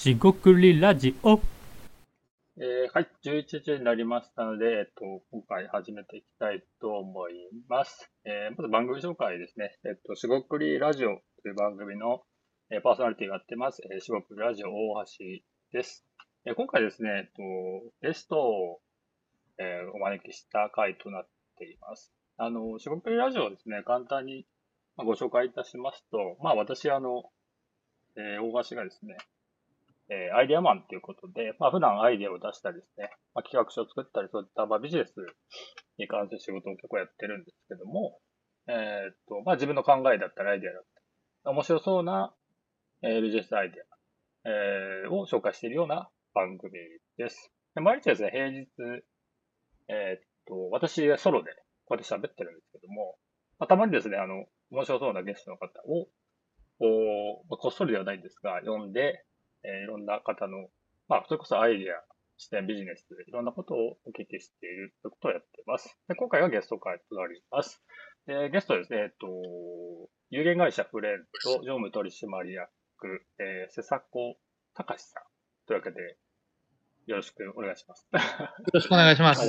しごくりラジオ。えーはい、11時になりましたので、えっと、今回始めていきたいと思います。えーまず番組紹介ですね。えっと、しごくりラジオという番組の、えーパーソナリティがやってます、えーしごくりラジオ大橋です。えー今回ですね、えっと、ゲストを、えーお招きした回となっています。あの、しごくりラジオですね、簡単にご紹介いたしますと、まあ私、あの、えー大橋がですね、えーアイデアマンということで、まあ、普段アイデアを出したりですね、まあ、企画書を作ったり、そういった、まあ、ビジネスに関する仕事を結構やってるんですけども、えーっと、まあ、自分の考えだったり、アイデアだったり、面白そうな、えービジネスアイデア、えーを紹介しているような番組です。で毎日ですね、平日、えーっと、私がソロでこうやって喋ってるんですけども、まあ、たまにですね、あの、面白そうなゲストの方を、こうこっそりではないんですが、呼んで、えーいろんな方の、まあ、それこそアイデア、視点、ビジネス、いろんなことをお聞きしているということをやっています。で今回はゲスト会となります。でゲストはですね、えっと、有限会社フレンド常務取締役、えー、瀬迫隆さんというわけで、よろしくお願いします。よろしくお願いします。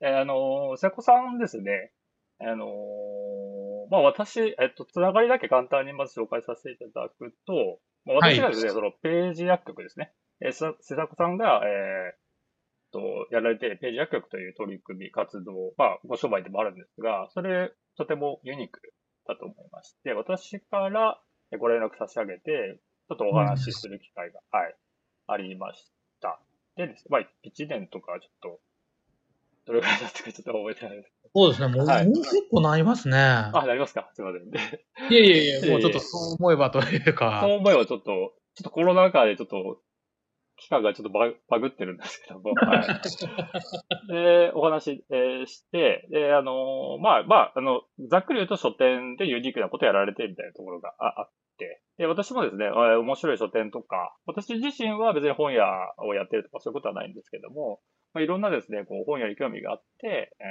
えーあのー、瀬古さんですね。あのーまあ、私、えっと、つながりだけ簡単にまず紹介させていただくと、まあ、私がですね、そのページ薬局ですね。えー、さ瀬迫さんが、えーっと、やられているページ薬局という取り組み、活動、まあ、ご商売でもあるんですが、それ、とてもユニークだと思いまして、私からえご連絡差し上げて、ちょっとお話しする機会が、はい、ありました。でですね、まあ、1年とかちょっと、どれぐらいだったかちょっと覚えてないです。そうですね、もう,、はいもう結構なりますね。あ、なりますか？すいません。で、いやいやいや、もうちょっとそう思えばというか。そう思えばちょっと、ちょっとコロナ禍でちょっと、期間がちょっとバグバグってるんですけども、はい。で、お話、えーして、で、あのーまあ、まあ、あの、ざっくり言うと書店でユニークなことをやられてるみたいなところがああって、で、私もですね、えー面白い書店とか、私自身は別に本屋をやってるとかそういうことはないんですけども、まあ、いろんなですね、こう、本屋に興味があって、え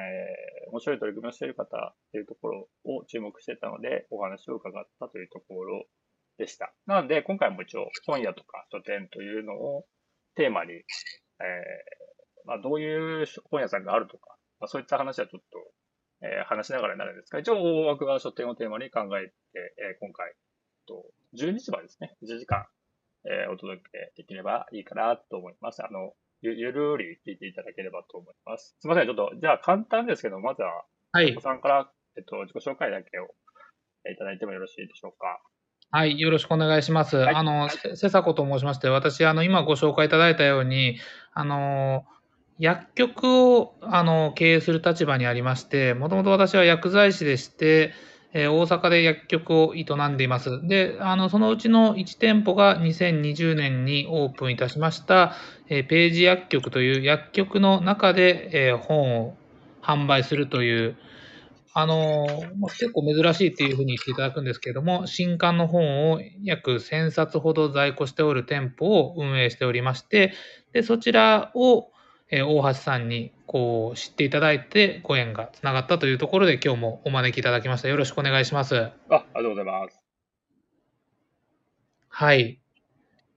ー面白い取り組みをしている方っていうところを注目してたので、お話を伺ったというところでした。なので、今回も一応、本屋とか書店というのをテーマに、えーまあ、どういう本屋さんがあるとか、まあ、そういった話はちょっと、えー話しながらになるんですが、一応、大枠は書店をテーマに考えて、えー今回、と12時までですね、1時間、えーお届けできればいいかなと思います。あの、ゆ、ゆるり聞いていただければと思います。すみません、ちょっと、じゃあ簡単ですけど、まずは、はいお子。さんから、えっと、自己紹介だけをえーいただいてもよろしいでしょうか。はい、よろしくお願いします。はいあの、せせさこと申しまして、私、あの、今ご紹介いただいたように、あの、薬局をあの経営する立場にありまして、もともと私は薬剤師でして、えー大阪で薬局を営んでいます。で、あの、そのうちの1店舗が2020年にオープンいたしました、えーページ薬局という薬局の中で、えー本を販売するという、あのまあ結構珍しいっていうふうに言っていただくんですけれども、新刊の本を約1000冊ほど在庫しておる店舗を運営しておりまして、でそちらを、えー大橋さんにこう知っていただいてご縁がつながったというところで今日もお招きいただきました。よろしくお願いします。あ、ありがとうございます。はい。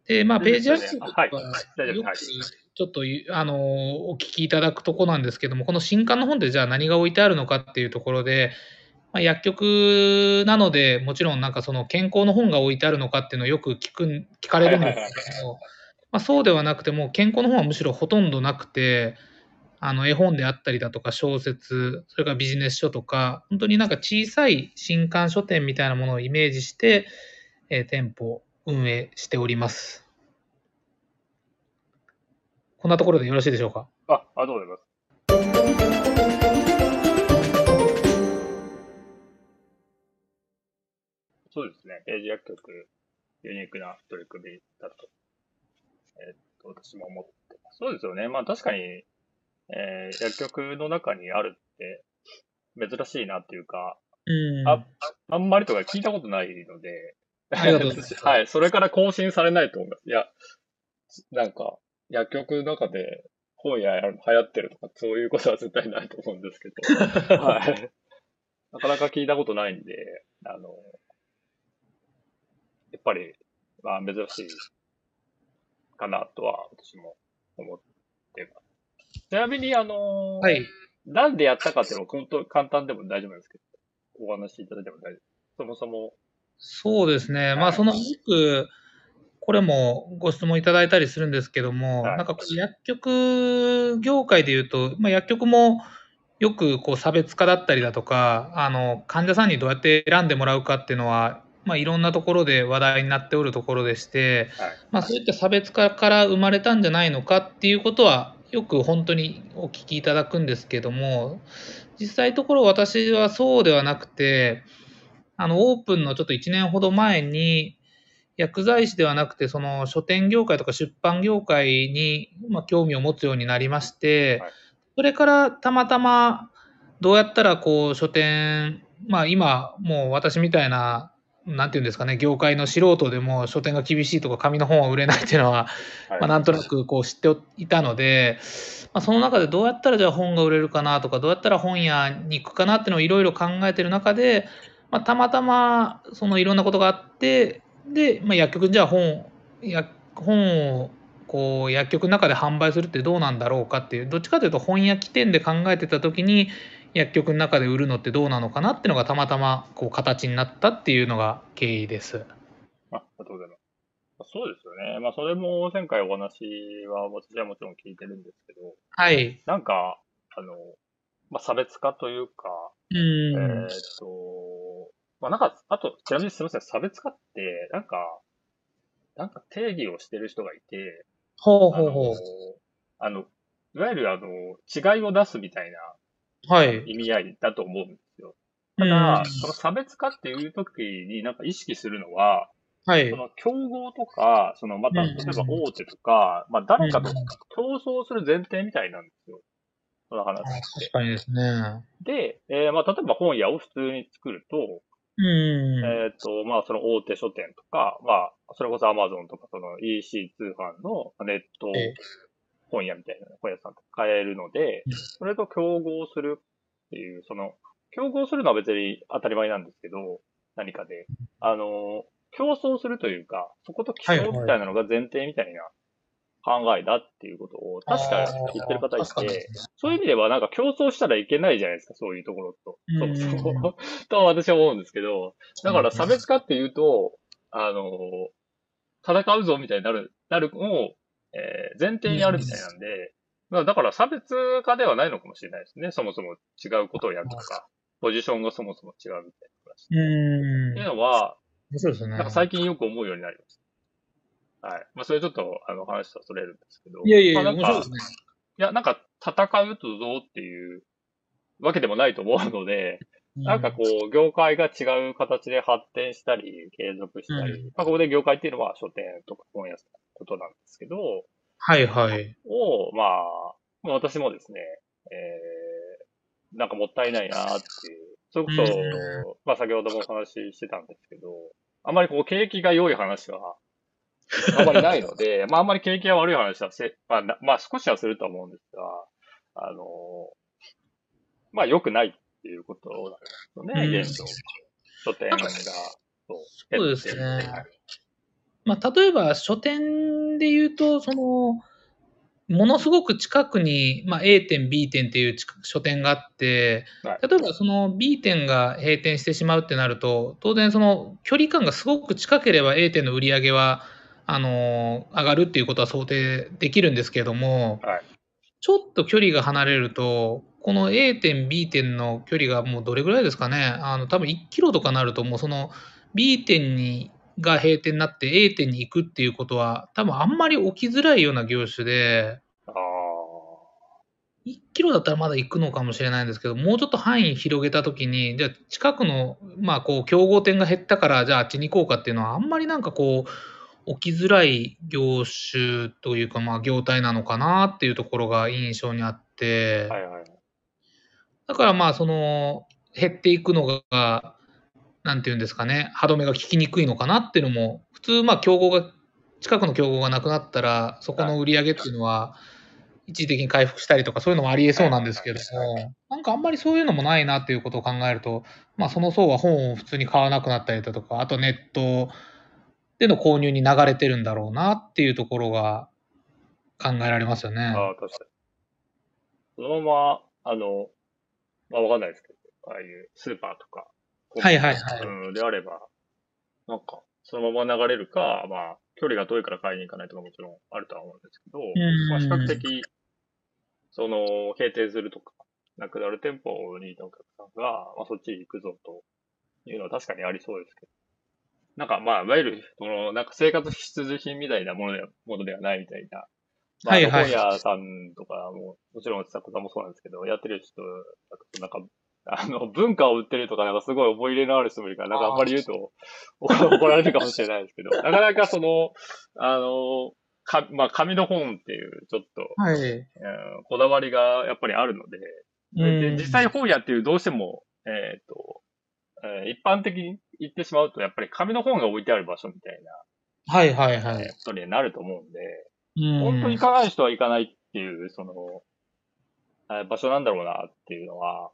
で、まあ、ページアップはい大丈夫よくはいちょっとい、あの、お聞きいただくとこなんですけども、この新刊の本でじゃあ何が置いてあるのかっていうところで、まあ、薬局なので、もちろんなんかその健康の本が置いてあるのかっていうのをよく聞くん、聞かれるんですけども、まあ、そうではなくても、健康の本はむしろほとんどなくて、あの絵本であったりだとか小説、それからビジネス書とか、本当になんか小さい新刊書店みたいなものをイメージして、えー店舗を運営しております。こんなところでよろしいでしょうか？あ、ありがとうございます。そうですね。ページ薬局、ユニークな取り組みだと、えーっと、私も思ってます。そうですよね。まあ確かに、えー薬局の中にあるって珍しいなっていうか、うん。ああんまりとか聞いたことないので、はい、それから更新されないと思います。いや、なんか、薬局の中で本屋流行ってるとか、そういうことは絶対ないと思うんですけど、はい。なかなか聞いたことないんで、あの、やっぱり、まあ珍しいかなとは私も思ってます。ちなみに、あのーはい。なんでやったかっていうのは本当簡単でも大丈夫ですけど、お話しいただいても大丈夫。そもそも、そうですね。まあ、はいその、よく、これもご質問いただいたりするんですけども、はいなんか薬局業界でいうと、まあ、薬局もよくこう差別化だったりだとか、あの患者さんにどうやって選んでもらうかっていうのは、まあ、いろんなところで話題になっておるところでして、はい。まあ、そういった差別化から生まれたんじゃないのかっていうことは、よく本当にお聞きいただくんですけども、実際のところ私はそうではなくて、あの、オープンのちょっと1年ほど前に、薬剤師ではなくて、その書店業界とか出版業界に、まあ、興味を持つようになりまして、はいそれからたまたまどうやったらこう書店、まあ今もう私みたいな、なんていうんですかね、業界の素人でも書店が厳しいとか紙の本は売れないっていうのは、はい。まあ、なんとなくこう知っていたので、まあ、その中でどうやったらじゃあ本が売れるかなとか、どうやったら本屋に行くかなっていうのをいろいろ考えてる中で、まあ、たまたまそのいろんなことがあって、で、まあ、薬局にじゃあ本、や本をこう薬局の中で販売するってどうなんだろうかっていう、どっちかというと本屋起点で考えてた時に、薬局の中で売るのってどうなのかなっていうのがたまたまこう形になったっていうのが経緯です。あありがとうございます。そうですよね。まあ、それも前回お話は私はもちろん聞いてるんですけど、はい。なんか、あの、まあ、差別化というか、うん。えーっと、まあ、なんか、あと、ちなみにすみません、差別化って、なんか、なんか定義をしてる人がいて、ほうあのほうほう。、あの、いわゆるあの、違いを出すみたいなはい。意味合いだと思うんですよ。うんただ、その差別化っていう時になんか意識するのは、はいそ。の競合とか、そのまた、例うんえば大手とか、まあ誰かと競争する前提みたいなんですよ。その話って。確かにですね。で、えーまあ例えば本屋を普通に作ると、うん。えっ、と、まあその大手書店とか、まあそれこそ Amazon とかその EC 通販のネットええ本屋みたいな本屋さんとか買えるのでうん、それと競合するっていう、その、競合するのは別に当たり前なんですけど、何かで。あの、競争するというか、そこと競うみたいなのが前提みたいな考えだっていうことを、確か言ってる方いて、そういう意味ではなんか競争したらいけないじゃないですか、そういうところと。うんそうそう。と私は思うんですけど、だから差別化っていうと、あの、戦うぞみたいになる、なるのを、えー前提にあるみたいなんで、まあだから差別化ではないのかもしれないですね。そもそも違うことをやるとか、ポジションがそもそも違うみたいな話。うんっていうのは、そうですねなんか。最近よく思うようになりました。はい。まあそれちょっと、あの、話はそれるんですけど。いやいやいや、まあなんかね。いや、なんか戦うとどうっていうわけでもないと思うので、なんかこう、業界が違う形で発展したり、継続したり、うんまあここで業界っていうのは書店とか本屋さんのことなんですけど、はいはい。を、まあ、まあ私もですね、えー、なんかもったいないなっていう、それこそ、うまあ先ほどもお話ししてたんですけど、あまりこう景気が良い話は、あんまりないので、まああんまり景気が悪い話はせ、まあ、なまあ少しはすると思うんですが、あの、まあ良くないっていうことなんですよね、うん。現状。書店が、そう。ですね。減ってるまあ、例えば書店で言うと、その、ものすごく近くに、まあ、A 店、B 店っていう書店があって、はい。例えばその B 店が閉店してしまうってなると、当然その距離感がすごく近ければ A 店の売り上げは、あの上がるっていうことは想定できるんですけれども、はい。ちょっと距離が離れると、この A 店、B 店の距離がもうどれぐらいですかね、あの多分1キロとかなると、もうその B 店にが閉店になって A 店に行くっていうことは、多分あんまり起きづらいような業種で、ああ。1キロだったらまだ行くのかもしれないんですけど、もうちょっと範囲広げたときに、じゃあ近くの、まあこう、競合店が減ったから、じゃああっちに行こうかっていうのは、あんまりなんかこう、起きづらい業種というか、まあ業態なのかなっていうところが印象にあって、はいはい。だからまあその、減っていくのが、なんていうんですかね、歯止めが効きにくいのかなっていうのも、普通まあ競合が、近くの競合がなくなったら、そこの売り上げっていうのは、一時的に回復したりとか、そういうのもありえそうなんですけども、なんかあんまりそういうのもないなっていうことを考えると、まあその層は本を普通に買わなくなったりだとか、あとネットでの購入に流れてるんだろうなっていうところが考えられますよね。ああ、確かに。そのまま、あの、まあわかんないですけど、ああいうスーパーとか、はいはいはい。うん、であれば、なんか、そのまま流れるか、まあ、距離が遠いから買いに行かないとかもちろんあるとは思うんですけど、ん。まあ、比較的、その、閉店するとか、なくなる店舗にお客さんが、まあ、そっちに行くぞというのは確かにありそうですけど、なんかまあ、いわゆる、その、なんか生活必需品みたいなものではものではないみたいな、まあ、はいはい。本屋さんとかも、もちろん、さこさんもそうなんですけど、やってる人なんか、あの、文化を売ってるとか、なんかすごい思い入れのある人もいるから、なんかあんまり言うと怒られるかもしれないですけど、なかなかその、あの、か、まあ、紙の本っていう、ちょっと、はい。うんこだわりがやっぱりあるので、で実際本屋っていうどうしても、えっ、と、えー一般的に言ってしまうと、やっぱり紙の本が置いてある場所みたいはいはいな、はい。えーことになると思うんで、うん本当に行かない人は行かないっていう、その、えー場所なんだろうなっていうのは、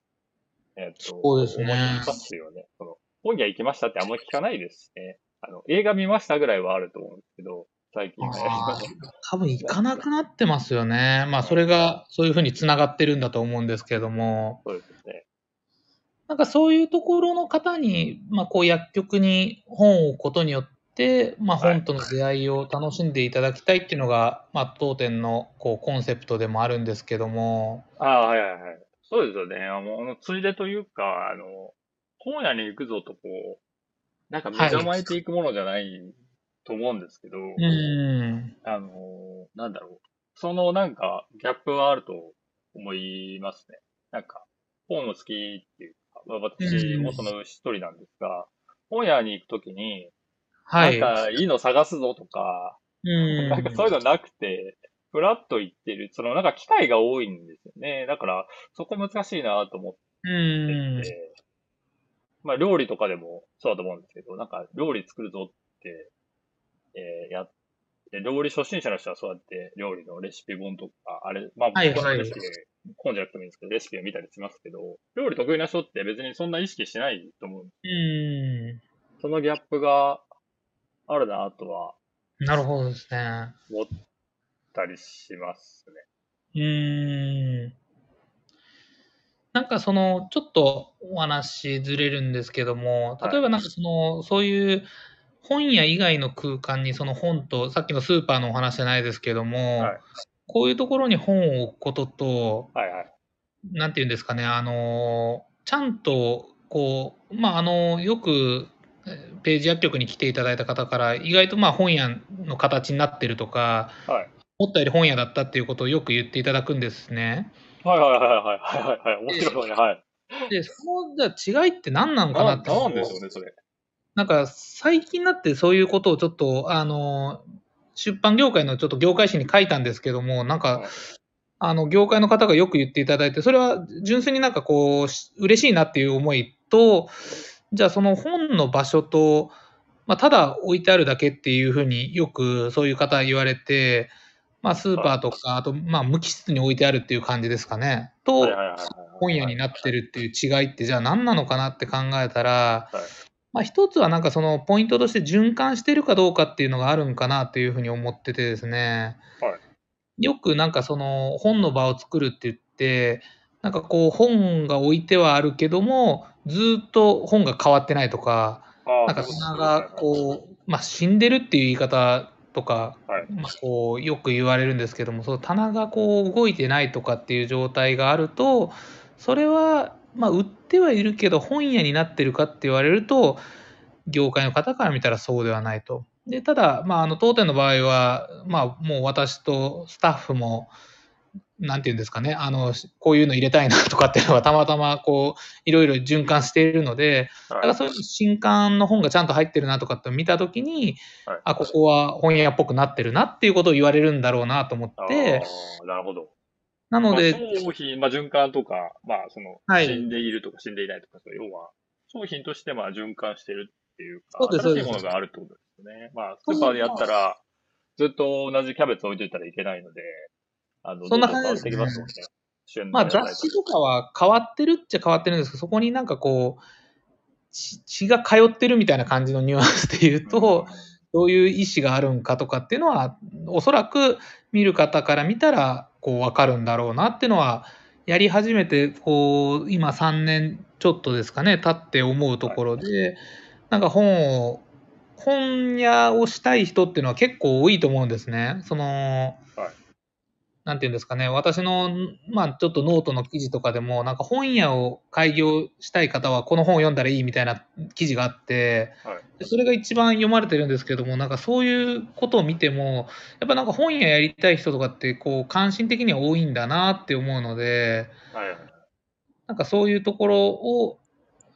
えっ、と、そうですね思いますよね。その本屋行きましたってあんまり聞かないですしね。あの、映画見ましたぐらいはあると思うんですけど、最近ね。あー多分行かなくなってますよね。まあそれがそういうふうにつながってるんだと思うんですけども、そうですね。なんかそういうところの方に、まあこう薬局に本を置くことによって、まあはい本との出会いを楽しんでいただきたいっていうのが、まあ当店のこうコンセプトでもあるんですけども、ああ、はいはいはい。そうですよね。あの、ついでというか、あの、本屋に行くぞとこう、なんか目玉えていくものじゃないと思うんですけど、うん、あの、なんだろう。そのなんかギャップはあると思いますね。なんか、本を好きっていうか、まあ私もその一人なんですが、本屋に行くときに、はい。なんかいいの探すぞとか、うん、なんかそういうのなくて、フラッと行ってる、そのなんか機会が多いんですよね。だから、そこ難しいなと思うんってて、まあ料理とかでもそうだと思うんですけど、なんか料理作るぞって、えーやって、料理初心者の人はそうやって料理のレシピ本とか、あれ、まあはい僕のレシピ、本じゃなくてもいいんですけど、レシピを見たりしますけど、料理得意な人って別にそんな意識しないと思う。うん、そのギャップがあるなとはなるほどですね。思ったりしますね。うーんなんかその、ちょっとお話ずれるんですけども、はい例えばなんかその、そういう本屋以外の空間にその本と、さっきのスーパーのお話じゃないですけども、はいこういうところに本を置くことと、はいはい。なんていうんですかね、あの、ちゃんと、こう、まあ、あの、よく、えーページ薬局に来ていただいた方から、意外とまあ本屋の形になってるとか、はい。思ったより本屋だったっていうことをよく言っていただくんですね。はいはいはいはいはいはいはい。面白いね。はい。で、そのじゃあ違いって何なのかなって。なんでしょうね、それ。なんか最近になってそういうことをちょっと、あの、出版業界のちょっと業界誌に書いたんですけども、なんか、あの、業界の方がよく言っていただいて、それは純粋になんかこう、嬉しいなっていう思いと、じゃあその本の場所と、まあ、ただ置いてあるだけっていうふうによくそういう方言われて、まあ、スーパーとか、あと、まあ、無機質に置いてあるっていう感じですかね。と。本屋になってるっていう違いってじゃあ何なのかなって考えたら、はい。まあ、一つはなんかそのポイントとして循環してるかどうかっていうのがあるんかなっていうふうに思っててですね、はい。よくなんかその本の場を作るって言ってなんかこう本が置いてはあるけどもずっと本が変わってないとかあなんか棚がこう、まあ、死んでるっていう言い方とか、はいまあ、こうよく言われるんですけどもその棚がこう動いてないとかっていう状態があるとそれは、まあ、売ってはいるけど本屋になってるかって言われると業界の方から見たらそうではないと。でただ、まあ、あの当店の場合は、まあ、もう私とスタッフもなんていうんですかね。あのこういうの入れたいなとかっていうのはたまたまこういろいろ循環しているのでだからそういう新刊の本がちゃんと入ってるなとかって見たときに、はい。あ、ここは本屋っぽくなってるなっていうことを言われるんだろうなと思って、なるほど。なので、まあ、商品、まあ、循環とか、まあ、その、はい。死んでいるとか死んでいないとか、要は、商品としてまあ循環してるっていうか、そうです。新しいものがあるってことですよね。まあ、スーパーでやったら、ずっと同じキャベツ置いといたらいけないので、あの、そんな感じですね。まあ雑誌とかは変わってるっちゃ変わってるんですけど、そこになんかこう、血血が通ってるみたいな感じのニュアンスで言うと、どういう意思があるんかとかっていうのは、おそらく見る方から見たら、こう、わかるんだろうなっていうのは、やり始めて、こう、今3年ちょっとですかね、経って思うところで、なんか本を、本屋をしたい人っていうのは結構多いと思うんですね。その、はいなんていうんですかね、私の、まあ、ちょっとノートの記事とかでも、なんか本屋を開業したい方はこの本を読んだらいいみたいな記事があって、はい。でそれが一番読まれてるんですけども、なんかそういうことを見ても、やっぱなんか本屋やりたい人とかって、こう、関心的には多いんだなって思うので、はいはい。なんかそういうところを、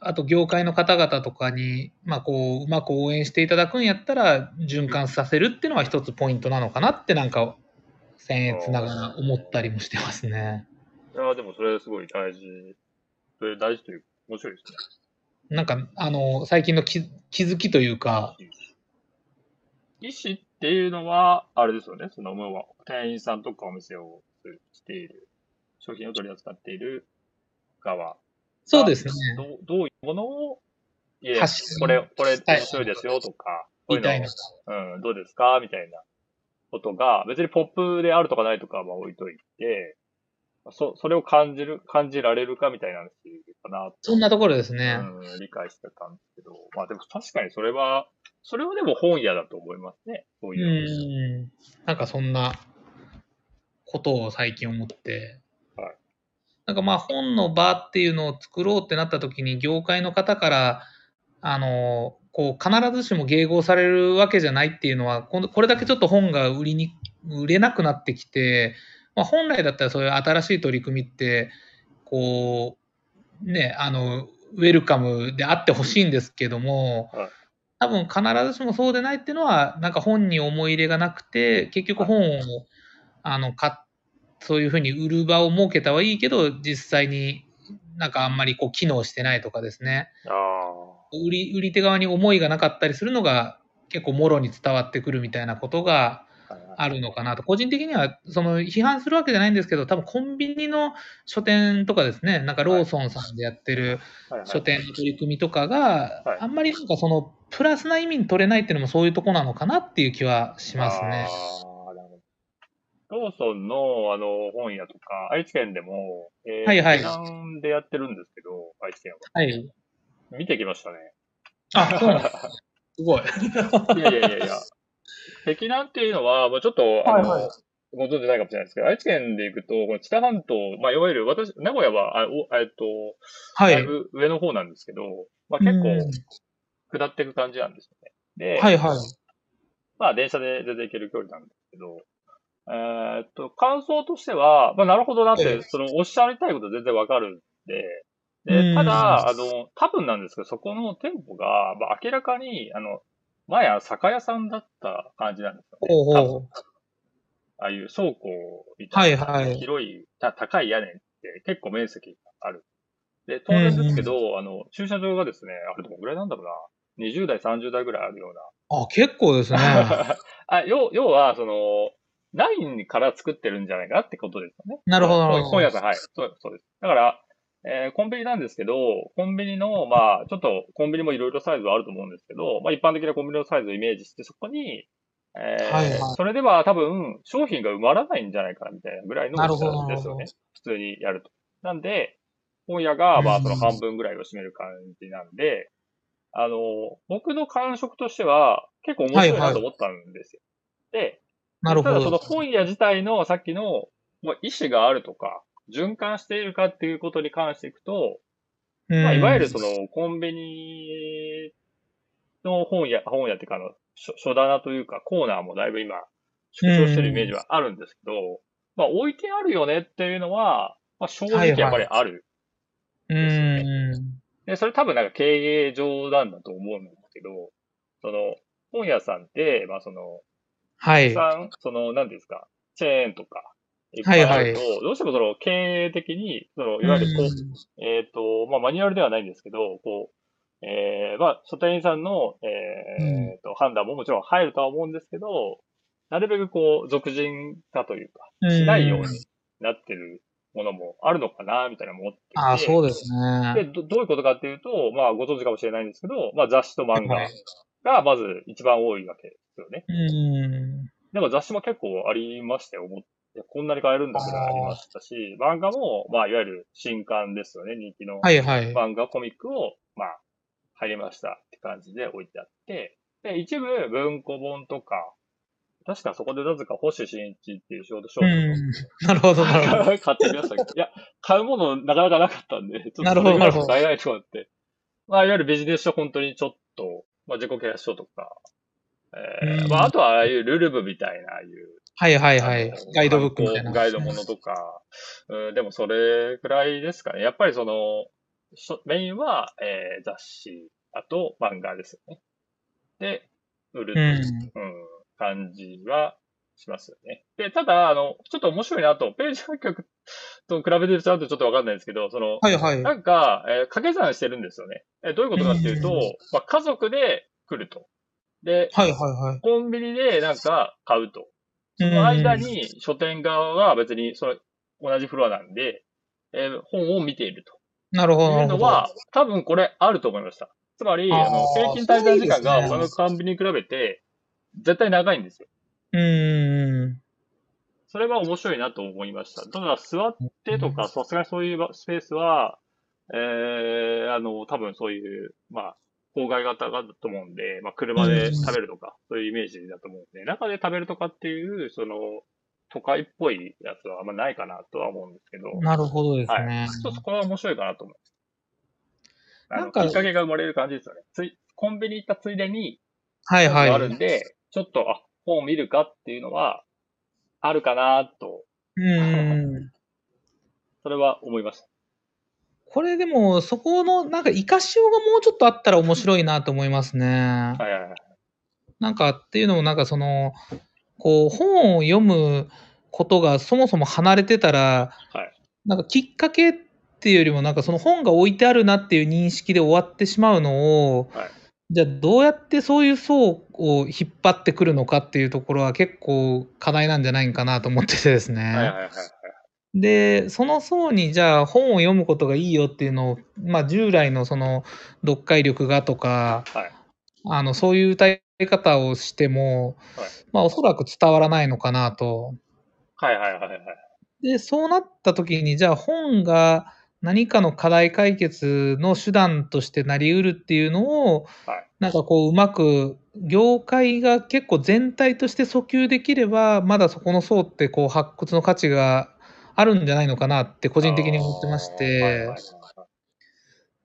あと業界の方々とかに、まあこう、うまく応援していただくんやったら、循環させるっていうのは一つポイントなのかなって、なんか、僭越ながら思ったりもしてますね。いや、でもそれすごい大事。それ大事というか、面白いですね。なんか、あの、最近の気気づきというか、医師っていうのは、あれですよね。その、もう、店員さんとかお店をしている、商品を取り扱っている側。そうですね。どうどういうものを、いや、これ、これ面白いですよとか、みたいな。うん、どうですかみたいなことが、別にポップであるとかないとかは置いといて、そ、それを感じる、感じられるかみたいな話かなそんなところですね。うん、理解してたんですけど、まあでも確かにそれは、それはでも本屋だと思いますね。そうういう。ん。なんかそんなことを最近思って。はいなんかまあ本の場っていうのを作ろうってなった時に業界の方から、あの、こう必ずしも迎合されるわけじゃないっていうのは、これだけちょっと本が売りに、売れなくなってきて、まあ、本来だったらそういう新しい取り組みって、こう、ね、あの、ウェルカムであってほしいんですけども、はい多分必ずしもそうでないっていうのは、なんか本に思い入れがなくて、結局本を、あの、かそういうふうに売る場を設けたはいいけど、実際になんかあんまりこう機能してないとかですね。ああ。売り、売り手側に思いがなかったりするのが結構もろに伝わってくるみたいなことがあるのかなと。個人的には、その批判するわけじゃないんですけど、多分コンビニの書店とかですね、なんかローソンさんでやってる書店の取り組みとかがはい、あんまりなんかそのプラスな意味に取れないっていうのもそういうとこなのかなっていう気はしますね。ローソンの、あの、本屋とか、愛知県でも、えー、はいはいでやってるんですけど、愛知県は。はい。見てきましたね。あ、そうなんです。すごい。いやいやいやいや。碧南っていうのは、もうちょっと、あの、はいはいご存知ないかもしれないですけど、愛知県で行くと、この北半島、まあ、いわゆる私、名古屋は、あおえっと、はい。だいぶ上の方なんですけど、まあ、結うん構、下っていく感じなんですよね。で、はいはい。まあ、電車で全然行ける距離なんですけど、えーっと、感想としては、まあ、なるほどなって、ええその、おっしゃりたいこと全然わかるんで、うんで、ただ、あの、多分なんですけど、そこの店舗が、まあ、明らかに、あの、前は酒屋さんだった感じなんですよね。ほうほう多分ああいう倉庫みたいな、はいはい広い、た高い屋根って結構面積がある。で、当然ですけど、あの、駐車場がですね、あれどのぐらいなんだろうな、20代、30代ぐらいあるような、あ、結構ですね。あ要要は、その、ないから作ってるんじゃないかなってことですよね。なるほどなるほど本屋さん、はい。そうそうです。だから、えーコンビニなんですけど、コンビニの、まあ、ちょっと、コンビニもいろいろサイズはあると思うんですけど、まあ、一般的なコンビニのサイズをイメージして、そこに、えーはいはいそれでは多分、商品が埋まらないんじゃないかな、みたいなぐらいの大きさですよね。普通にやると。なんで、本屋が、まあ、うんその半分ぐらいを占める感じなんで、あの、僕の感触としては、結構面白いなと思ったんですよ。で、なるほただそのど。本屋自体のさっきの、もう意思があるとか、循環しているかっていうことに関していくと、まあ、いわゆるそのコンビニの本屋、本屋っていうかあの、書書棚というかコーナーもだいぶ今、縮小してるイメージはあるんですけど、まあ置いてあるよねっていうのは、まあ正直やっぱりある。うん。うんで、それ多分なんか経営上なんだと思うんですけど、その、本屋さんって、まあその、はい。さん、その、何ですか、チェーンとか、いっぱいあると、はいどうしてもその経営的に、その、いわゆるこう、うんえっ、と、まあ、マニュアルではないんですけど、こう、えー、まあ、書店員さんの、えーうと、判断ももちろん入るとは思うんですけど、なるべくこう、俗人化というか、しないようになってるものもあるのかな、みたいな思ってて。ああ、そうですでね。ど、どういうことかっていうと、まあ、ご存知かもしれないんですけど、まあ、雑誌と漫画はいが、まず一番多いわけですよね。うん。でも雑誌も結構ありましたよ。思ってこんなに買えるんだぐらいありましたし、漫画も、まあ、いわゆる新刊ですよね。人気のはいはい。漫画、コミックを、まあ、入りましたって感じで置いてあって、で、一部文庫本とか、確かそこでなぜか星新一っていうショートショうーん。なるほど、なるほど。ト 買ってみましたけど、いや、買うものなかなかなかったんで、ちょっとなるほどそれがなるほど買えないとかって。まあ、いわゆるビジネス書本当にちょっと、まあ、自己啓発書とか、えまあ、あとはああいうルルブみたいな、ああいう、はいはいはい。ガイドブックみたいな。ガイドものとか、うん、でもそれくらいですかね。やっぱりその、メインは、えー雑誌、あと漫画ですよね。で、売るっていう、うん感じはしますよね。で、ただ、あの、ちょっと面白いなと、ページ発曲と比べてるとちゃんとちょっとわかんないですけど、その、はいはい。なんか、えー掛け算してるんですよね。えーどういうことかっていうと、うんまあ、家族で来ると。で、はいはいはい。コンビニでなんか買うと。その間に書店側は別にそれ同じフロアなんで、えー本を見ていると。なるほど。いうのは、多分これあると思いました。つまり、あの、平均滞在時間が他のコンビニに比べて、絶対長いんですよ。うん。それは面白いなと思いました。ただ、座ってとか、さすがにそういうスペースは、えー、あの、多分そういう、まあ、郊外型だと思うんで、まあ、車で食べるとか、そういうイメージだと思うんで、中で食べるとかっていう、その、都会っぽいやつはあんまないかなとは思うんですけど、なるほどですはい。ね。ちょっとそこは面白いかなと思います。なんかきっかけが生まれる感じですよね。つい、コンビニ行ったついでに、はいはい。あるんで、ちょっと、あ、本を見るかっていうのは、あるかなと、うん。それは思いました。これでも、そこの、なんか、活かしようがもうちょっとあったら面白いなと思いますね。はいはいはい。なんか、っていうのも、なんかその、こう、本を読むことがそもそも離れてたら、はいなんかきっかけっていうよりも、なんかその本が置いてあるなっていう認識で終わってしまうのを、はいじゃあどうやってそういう層を引っ張ってくるのかっていうところは結構課題なんじゃないかなと思っててですね。はいはいはいはい。で、その層にじゃあ本を読むことがいいよっていうのを、まあ従来のその読解力がとか、はいあの、そういう歌い方をしても、はいまあおそらく伝わらないのかなと。はいはいはいはい。で、そうなった時に、じゃあ本が何かの課題解決の手段としてなり得るっていうのを、はいなんかこううまく業界が結構全体として訴求できれば、まだそこの層ってこう発掘の価値があるんじゃないのかなって個人的に思ってまして。は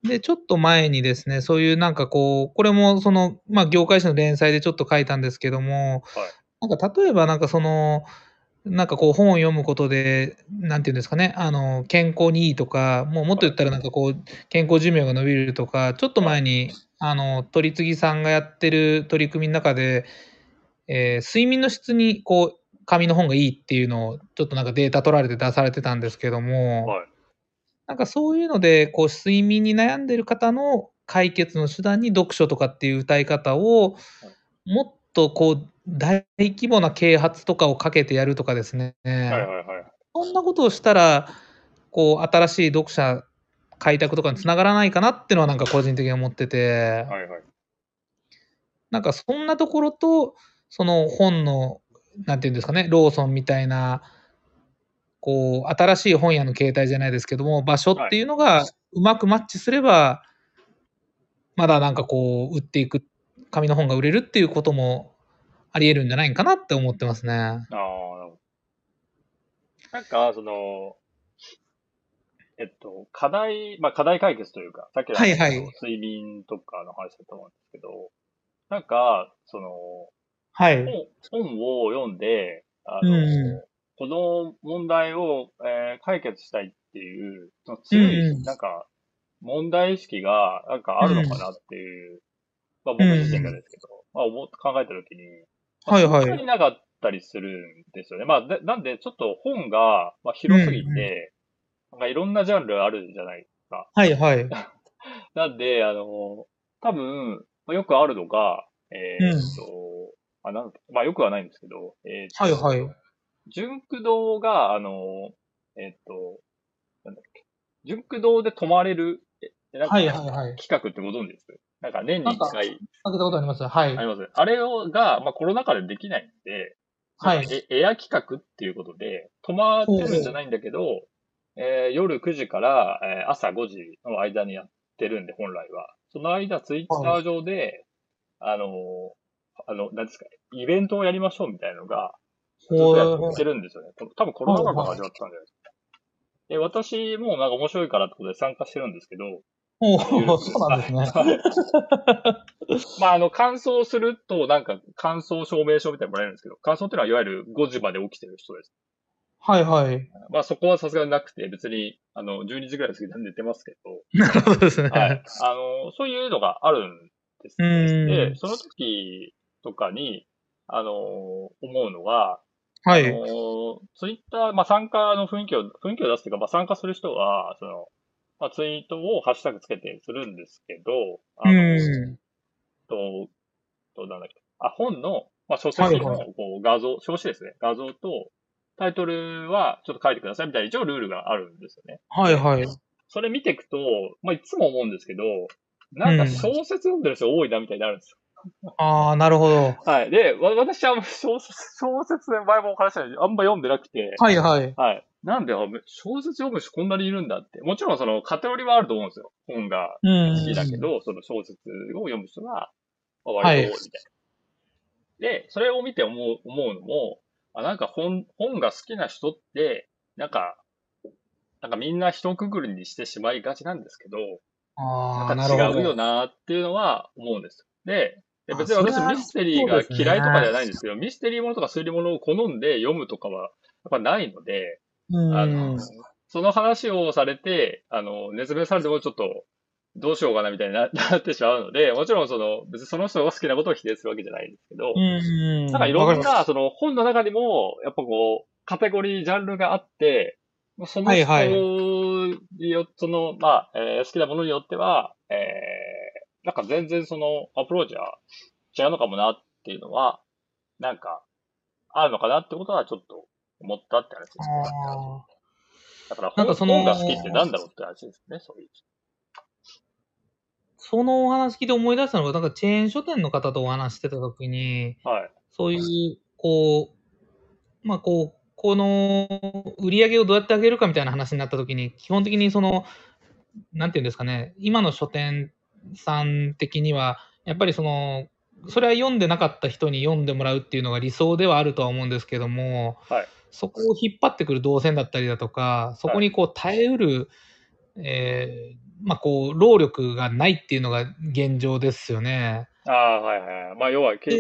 い、で、ちょっと前にですね、そういうなんかこう、これもその、まあ業界誌の連載でちょっと書いたんですけども、なんか例えばなんかその、なんかこう本を読むことで、なんていうんですかね、あの、健康にいいとか、もうもっと言ったらなんかこう、健康寿命が伸びるとか、ちょっと前に、あの、取り次ぎさんがやってる取り組みの中で、えー睡眠の質にこう、紙の本がいいっていうのを、ちょっとなんかデータ取られて出されてたんですけども、はいなんかそういうので、こう、睡眠に悩んでる方の解決の手段に読書とかっていう歌い方を、もっとこう、大規模な啓発とかをかけてやるとかですね。はいはいはい。そんなことをしたら、こう、新しい読者開拓とかにつながらないかなっていうのはなんか個人的に思ってて、はいはい。なんかそんなところと、その本の、なんていうんですかね、ローソンみたいな、こう、新しい本屋の形態じゃないですけども、場所っていうのがうまくマッチすれば、まだなんかこう、売っていく、紙の本が売れるっていうこともあり得るんじゃないかなって思ってますね。ああ。なんか、その、えっと、課題、まあ課題解決というか、さっきのはいはい睡眠とかの話だと思うんですけど、なんか、その、はい。本本を読んで、あの、うんこの問題を、えー解決したいっていう、その強い、うんなんか、問題意識が、なんかあるのかなっていう、まあ僕自身がですけど、まあ思っ考えたときに、まあはいはいになかったりするんですよね。まあ、でなんで、ちょっと本が、まあ、広すぎて、うんなんかいろんなジャンルあるじゃないですか。はいはい。なんで、あの、多分、まあ、よくあるのが、えーっと、あ、なんまあよくはないんですけど、えーはいはい。純駆動が、あの、えーっと、なんだっけ、純駆動で泊まれる、えでなんかはいはいはい。企画ってご存知です？なんか年に1回開けたことありますはい。あります。あれをが、まあコロナ禍でできないんで、はい。えエア企画っていうことで、泊まってるんじゃないんだけど、えー夜9時から、えー朝5時の間にやってるんで、本来は。その間、ツイッター上で、あのーあの、何ですか、イベントをやりましょうみたいなのが、ずっとやってるんですよね。多分コロナ禍が始まったんじゃないですか。で、私もなんか面白いからってことで参加してるんですけど、おーそうなんですね。はいまあ、あの、乾燥すると、なんか、乾燥証明書みたいなのもらえるんですけど、乾燥っていうのはいわゆる5時まで起きてる人です。はいはい。まあ、そこはさすがになくて、別に、あの、12時ぐらい過ぎたんで寝てますけ なるほどですね。ど、はい。あの、そういうのがあるんですうね。んで、その時とかに、あの、思うのが、はい。あの、ツイッター、まあ、参加の雰囲気を、雰囲気を出すというか、まあ、参加する人は、その、まあ、ツイートをハッシュタグつけてするんですけど、あうの、ん。と、と、なんだっけ。あ、本の、まあ、書籍のはいこう画像、表紙ですね。画像と、タイトルはちょっと書いてくださいみたいな一応ルールがあるんですよね。はいはい。それ見ていくと、まあ、いつも思うんですけど、なんか小説読んでる人多いなみたいになるんですよ。ああ、なるほど。はい。で、わ私は小説、小説で前もお話したようにあんま読んでなくて、はいはい。はい。なんで、あ小説読む人こんなにいるんだって。もちろんその、偏りはあると思うんですよ。本がうん。好きだけど、その小説を読む人が、まあ割と多いみたいな。で、それを見て思う、思うのも、あ、なんか本、本が好きな人って、なんか、なんかみんな一括りにしてしまいがちなんですけど、ああ、なんか。違うよなっていうのは思うんです。で、であ別に私ミステリーが嫌いとかではないんですけど、ミステリーものとか推理ものを好んで読むとかは、やっぱないので、うん。あの、その話をされて、あの、熱弁されてもちょっと、どうしようかなみたいにな なってしまうので、もちろんその、別にその人が好きなことを否定するわけじゃないんですけど、うん。なんかいろんな、その本の中にも、やっぱこう、カテゴリー、ジャンルがあって、そのはいはい人によ、その、まあ、えー好きなものによっては、えー、なんか全然そのアプローチは違うのかもなっていうのは、なんか、あるのかなってことはちょっと思ったって話ですね。あだから本なんかその本が好きってなんだろうって話ですね、そういう。そのお話聞いて思い出したのが、なんかチェーン書店の方とお話してたときに、はい。そういう、こう、まあこう、この売り上げをどうやって上げるかみたいな話になったときに、基本的にその、なんていうんですかね、今の書店さん的には、やっぱりその、それは読んでなかった人に読んでもらうっていうのが理想ではあるとは思うんですけども、はいそこを引っ張ってくる動線だったりだとか、そこにこう耐えうる、えーまあこう、労力がないっていうのが現状ですよね。ああ、はいはい。まあ、要は、既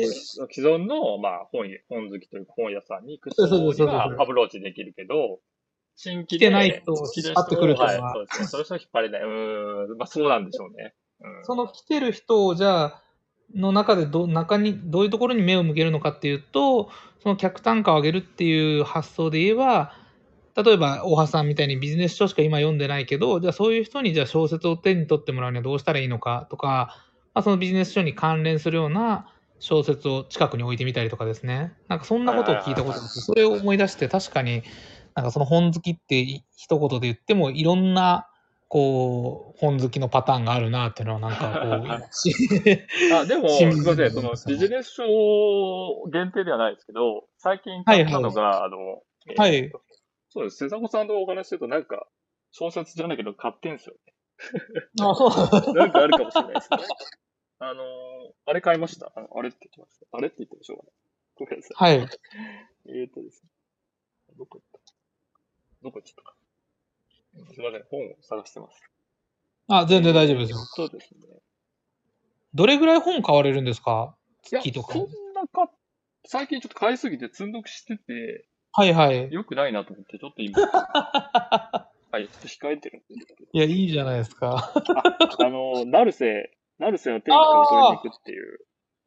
存の、まあ、本屋、本好きというか本屋さんに行く人そうそうそうそうにはアプローチできるけど、新規で来てない人を引っ張ってくるとはい、かそうですね。それ人を引っ張れない。うーん、まあ、そうなんでしょうね。うん。その来てる人をじゃあ、の中でど、中に、どういうところに目を向けるのかっていうと、その客単価を上げるっていう発想で言えば、例えば、大橋さんみたいにビジネス書しか今読んでないけど、じゃあそういう人にじゃあ小説を手に取ってもらうにはどうしたらいいのかとか、まあ、そのビジネス書に関連するような小説を近くに置いてみたりとかですね。なんかそんなことを聞いたことがあって、それを思い出して確かに、なんかその本好きって一言で言ってもいろんなこう、本好きのパターンがあるなっていうのは、なんかこうし、あ、でも、す新みません。その、聞ビジネス書限定ではないですけど、最近買ったのが、あの、えーはいそうです。瀬迫さんとお話しすると、なんか、小説じゃないけど買ってんすよね。あ、そう。なんかあるかもしれないですね。あのー、あれ買いました？あれって言ってました？あれって言ってもしょうがない。ごめんなさい。はい。えーとですね。どこ行った？どこ行っちゃったか。すいません。本を探してます。あ、全然大丈夫ですよ。そうですね。どれぐらい本買われるんですか？月とかそんなか、最近ちょっと買いすぎて積んどくしてて、はいはい。良くないなと思って、ちょっと今、はい、ちょっと控えてるんですけど。いや、いいじゃないですか。あの、成瀬、成瀬の天下を取りに行くっていう、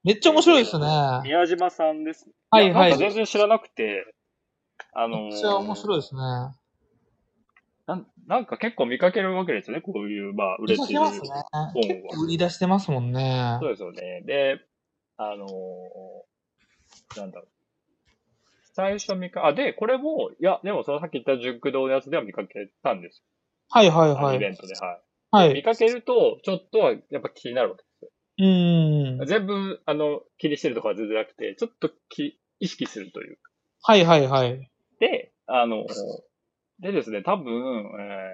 めっちゃ面白いですね。宮島さんですね。はいはいやなんか全然知らなくて、あのーめっちゃ面白いですね。なんなんか結構見かけるわけですよね、こういう、まあ、売れてる本ね。結構売り出してますもんね。そうですよね。で、あのーなんだろう。最初見か、あ、で、これも、いや、でもそのさっき言った熟堂のやつでは見かけたんですはいはいよ。はい。イベントで、はい。はい。見かけると、ちょっとはやっぱ気になるわけですよ。うーん。全部、あの、気にしてるとかは全然なくて、ちょっとき意識するという。はいはいはい。で、あの、でですね、多分、え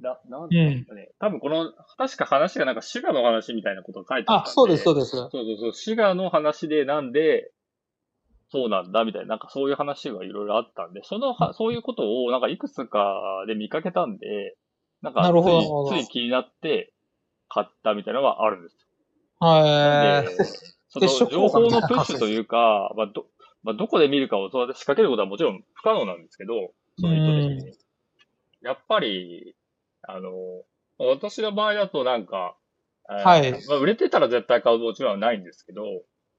ー、な、なんですかね、多分この、確か話がなんか滋賀の話みたいなことが書いてあったんあ、そうです、そうでです。そうそうそう、滋賀の話でなんで、そうなんだ、みたいな、なんかそういう話がいろいろあったんで、そのは、そういうことをなんかいくつかで見かけたんで、なんかなるほどなるほどつい、つい気になって買ったみたいなのがあるんですよ。はい。で、その情報のプッシュというか、まあ、ど、まあ、どこで見るかをそうやって仕掛けることはもちろん不可能なんですけど、その意図的に。やっぱり、あの、私の場合だとなんか、えーはいまあ、売れてたら絶対買うもちろんはないんですけど、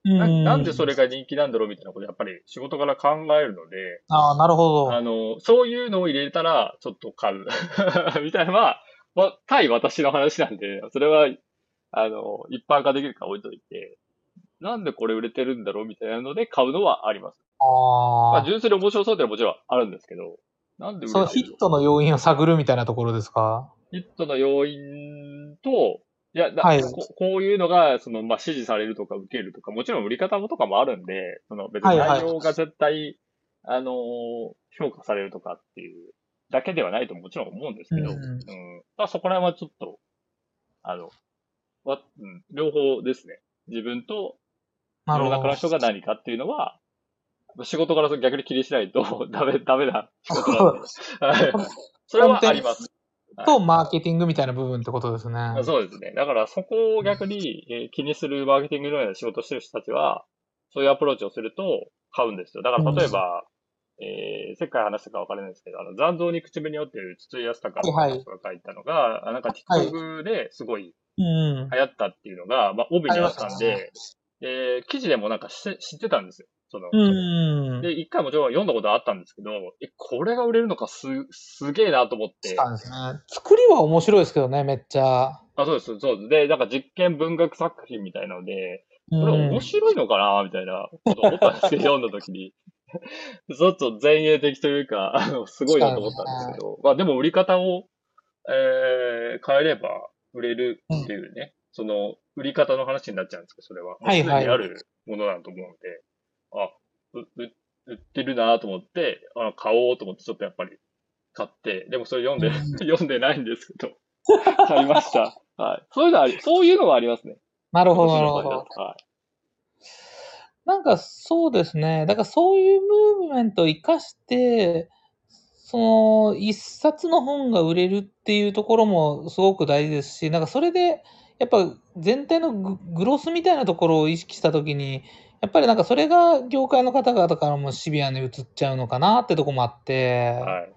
ななんでそれが人気なんだろうみたいなことやっぱり仕事から考えるので、ああ、なるほど。あの、そういうのを入れたらちょっと買う。みたいなのは、まあ、対私の話なんで、それは、あの、一般化できるか置いといて、なんでこれ売れてるんだろうみたいなので買うのはあります。まあ、ああ。純粋に面白そうってのはもちろんあるんですけど、なんでそのヒットの要因を探るみたいなところですか？ヒットの要因と、いや、だはいここういうのが、その、まあ、支持されるとか受けるとか、もちろん売り方とかもあるんで、その、別にはいはい内容が絶対、あのー評価されるとかっていうだけではないともちろん思うんですけど、うんうん。まあ、そこら辺はちょっと、あの、わ、うん、両方ですね。自分と、世の。中の人が何かっていうのは、仕事から逆に気にしないと ダメ、ダメな仕事なんで。はいそれはあります。と、マーケティングみたいな部分ってことですね。あそうですね。だからそこを逆に、えー気にするマーケティングのような仕事をしてる人たちは、そういうアプローチをすると買うんですよ。だから例えば、えー、世界話したか分からないですけど、あの、残像に口紅をっていう筒井康隆の人が書いたのが、あなんか TikTok ですごいうん。流行ったっていうのが、まあ、帯にあったんで、で、記事でもなんか知ってたんですよ。その、うん。で、一回もちろん読んだことあったんですけど、え、これが売れるのかす、すげえなと思って。そうですね。作りは面白いですけどね、めっちゃ。あ、そうです、そうです。で、なんか実験文学作品みたいなので、うんこれ面白いのかなみたいなこと思ったんですけど、読んだ時に。ちょっと前衛的というか、あの、すごいなと思ったんですけど、まあでも売り方を、えー、変えれば売れるっていうね、その、売り方の話になっちゃうんですけど、それは。はいはいにあるものだと思うので、あ、売ってるなと思って、あ買おうと思ってちょっとやっぱり買って、でもそれ読んで、うん 読んでないんですけど、買いました。はい。そういうのあり、そういうのはありますね。なるほど、なるほどはい。なんかそうですね。だからそういうムーブメントを活かして、その一冊の本が売れるっていうところもすごく大事ですし、なんかそれでやっぱ全体のググロスみたいなところを意識したときに、やっぱりなんかそれが業界の方々からもシビアに移っちゃうのかなってとこもあって、はい。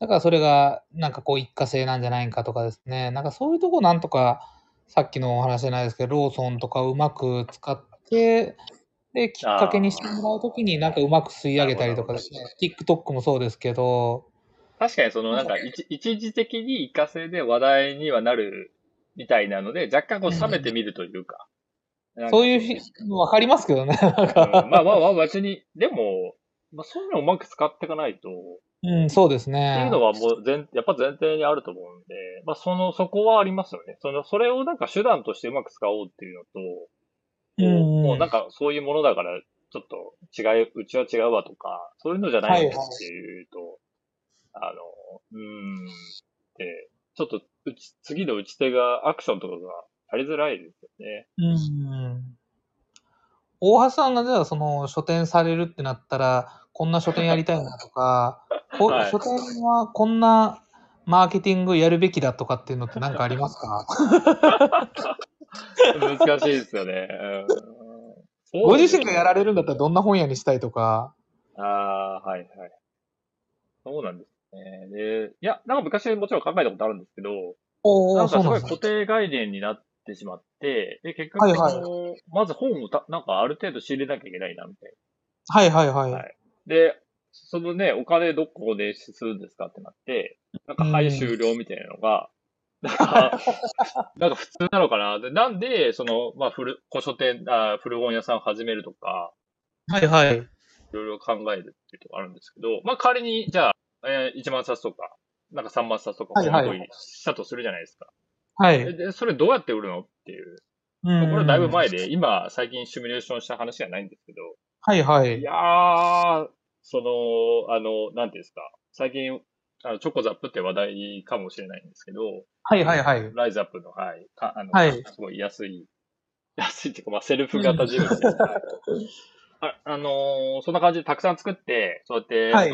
だからそれがなんかこう一過性なんじゃないかとかですね。なんかそういうとこなんとか、さっきのお話じゃないですけど、ローソンとかうまく使って、で、きっかけにしてもらうときになんかうまく吸い上げたりとかですね。TikTok もそうですけど、確かにそのなんか一一時的に一過性で話題にはなるみたいなので、若干こう冷めてみるというか。そういうひわかりますけどね。うんかまあまあまあ別に、でも、まあそういうのをうまく使っていかないと、うん、そうですってね。いうのはもう全、やっぱ前提にあると思うんで、まあその、そこはありますよね。その、それをなんか手段としてうまく使おうっていうのと、うんもうなんかそういうものだから、ちょっと違い、うちは違うわとか、そういうのじゃないっていうと、あの、うーん、で、ちょっとうち、次の打ち手がアクションとかがやりづらいですよね。うん。大橋さんがじゃあその書店されるってなったら、こんな書店やりたいなとか、こはい書店はこんなマーケティングやるべきだとかっていうのって何かありますか？難しいですよね。うん ご自身がやられるんだったらどんな本屋にしたいとか。ああ、はいはい。そうなんですね。で、いや、なんか昔もちろん考えたことあるんですけど、おお、なんかすごい。固定概念になってしまって、で、結局はいはいまず本をた、なんかある程度仕入れなきゃいけないな、みたいはいはいはい。はいな。で、そのね、お金どこでするんですかってなって、なんか、うんはい、終了みたいなのが、なんか、なんか普通なのかな。で、なんで、その、まあ、古、古書店、あ古本屋さんを始めるとか、はいはい。いろいろ考えるっていうとこあるんですけど、まあ、仮に、じゃあ、えー1万冊とか、なんか3万冊とかはいはい本にしたとするじゃないですか。はい。でで、それどうやって売るのっていう。こまあこれはだいぶ前で、今、最近シミュレーションした話じゃないんですけど、はいはいい。やー、その、あの、なんていうんですか、最近、あのチョコザップって話題かもしれないんですけど、はいはいはい。ライズアップの、はい、かあの、はいすごい安い、安いっていうか、まあ、セルフ型ジムですね。は いああのーそんな感じでたくさん作って、そうやって、はい。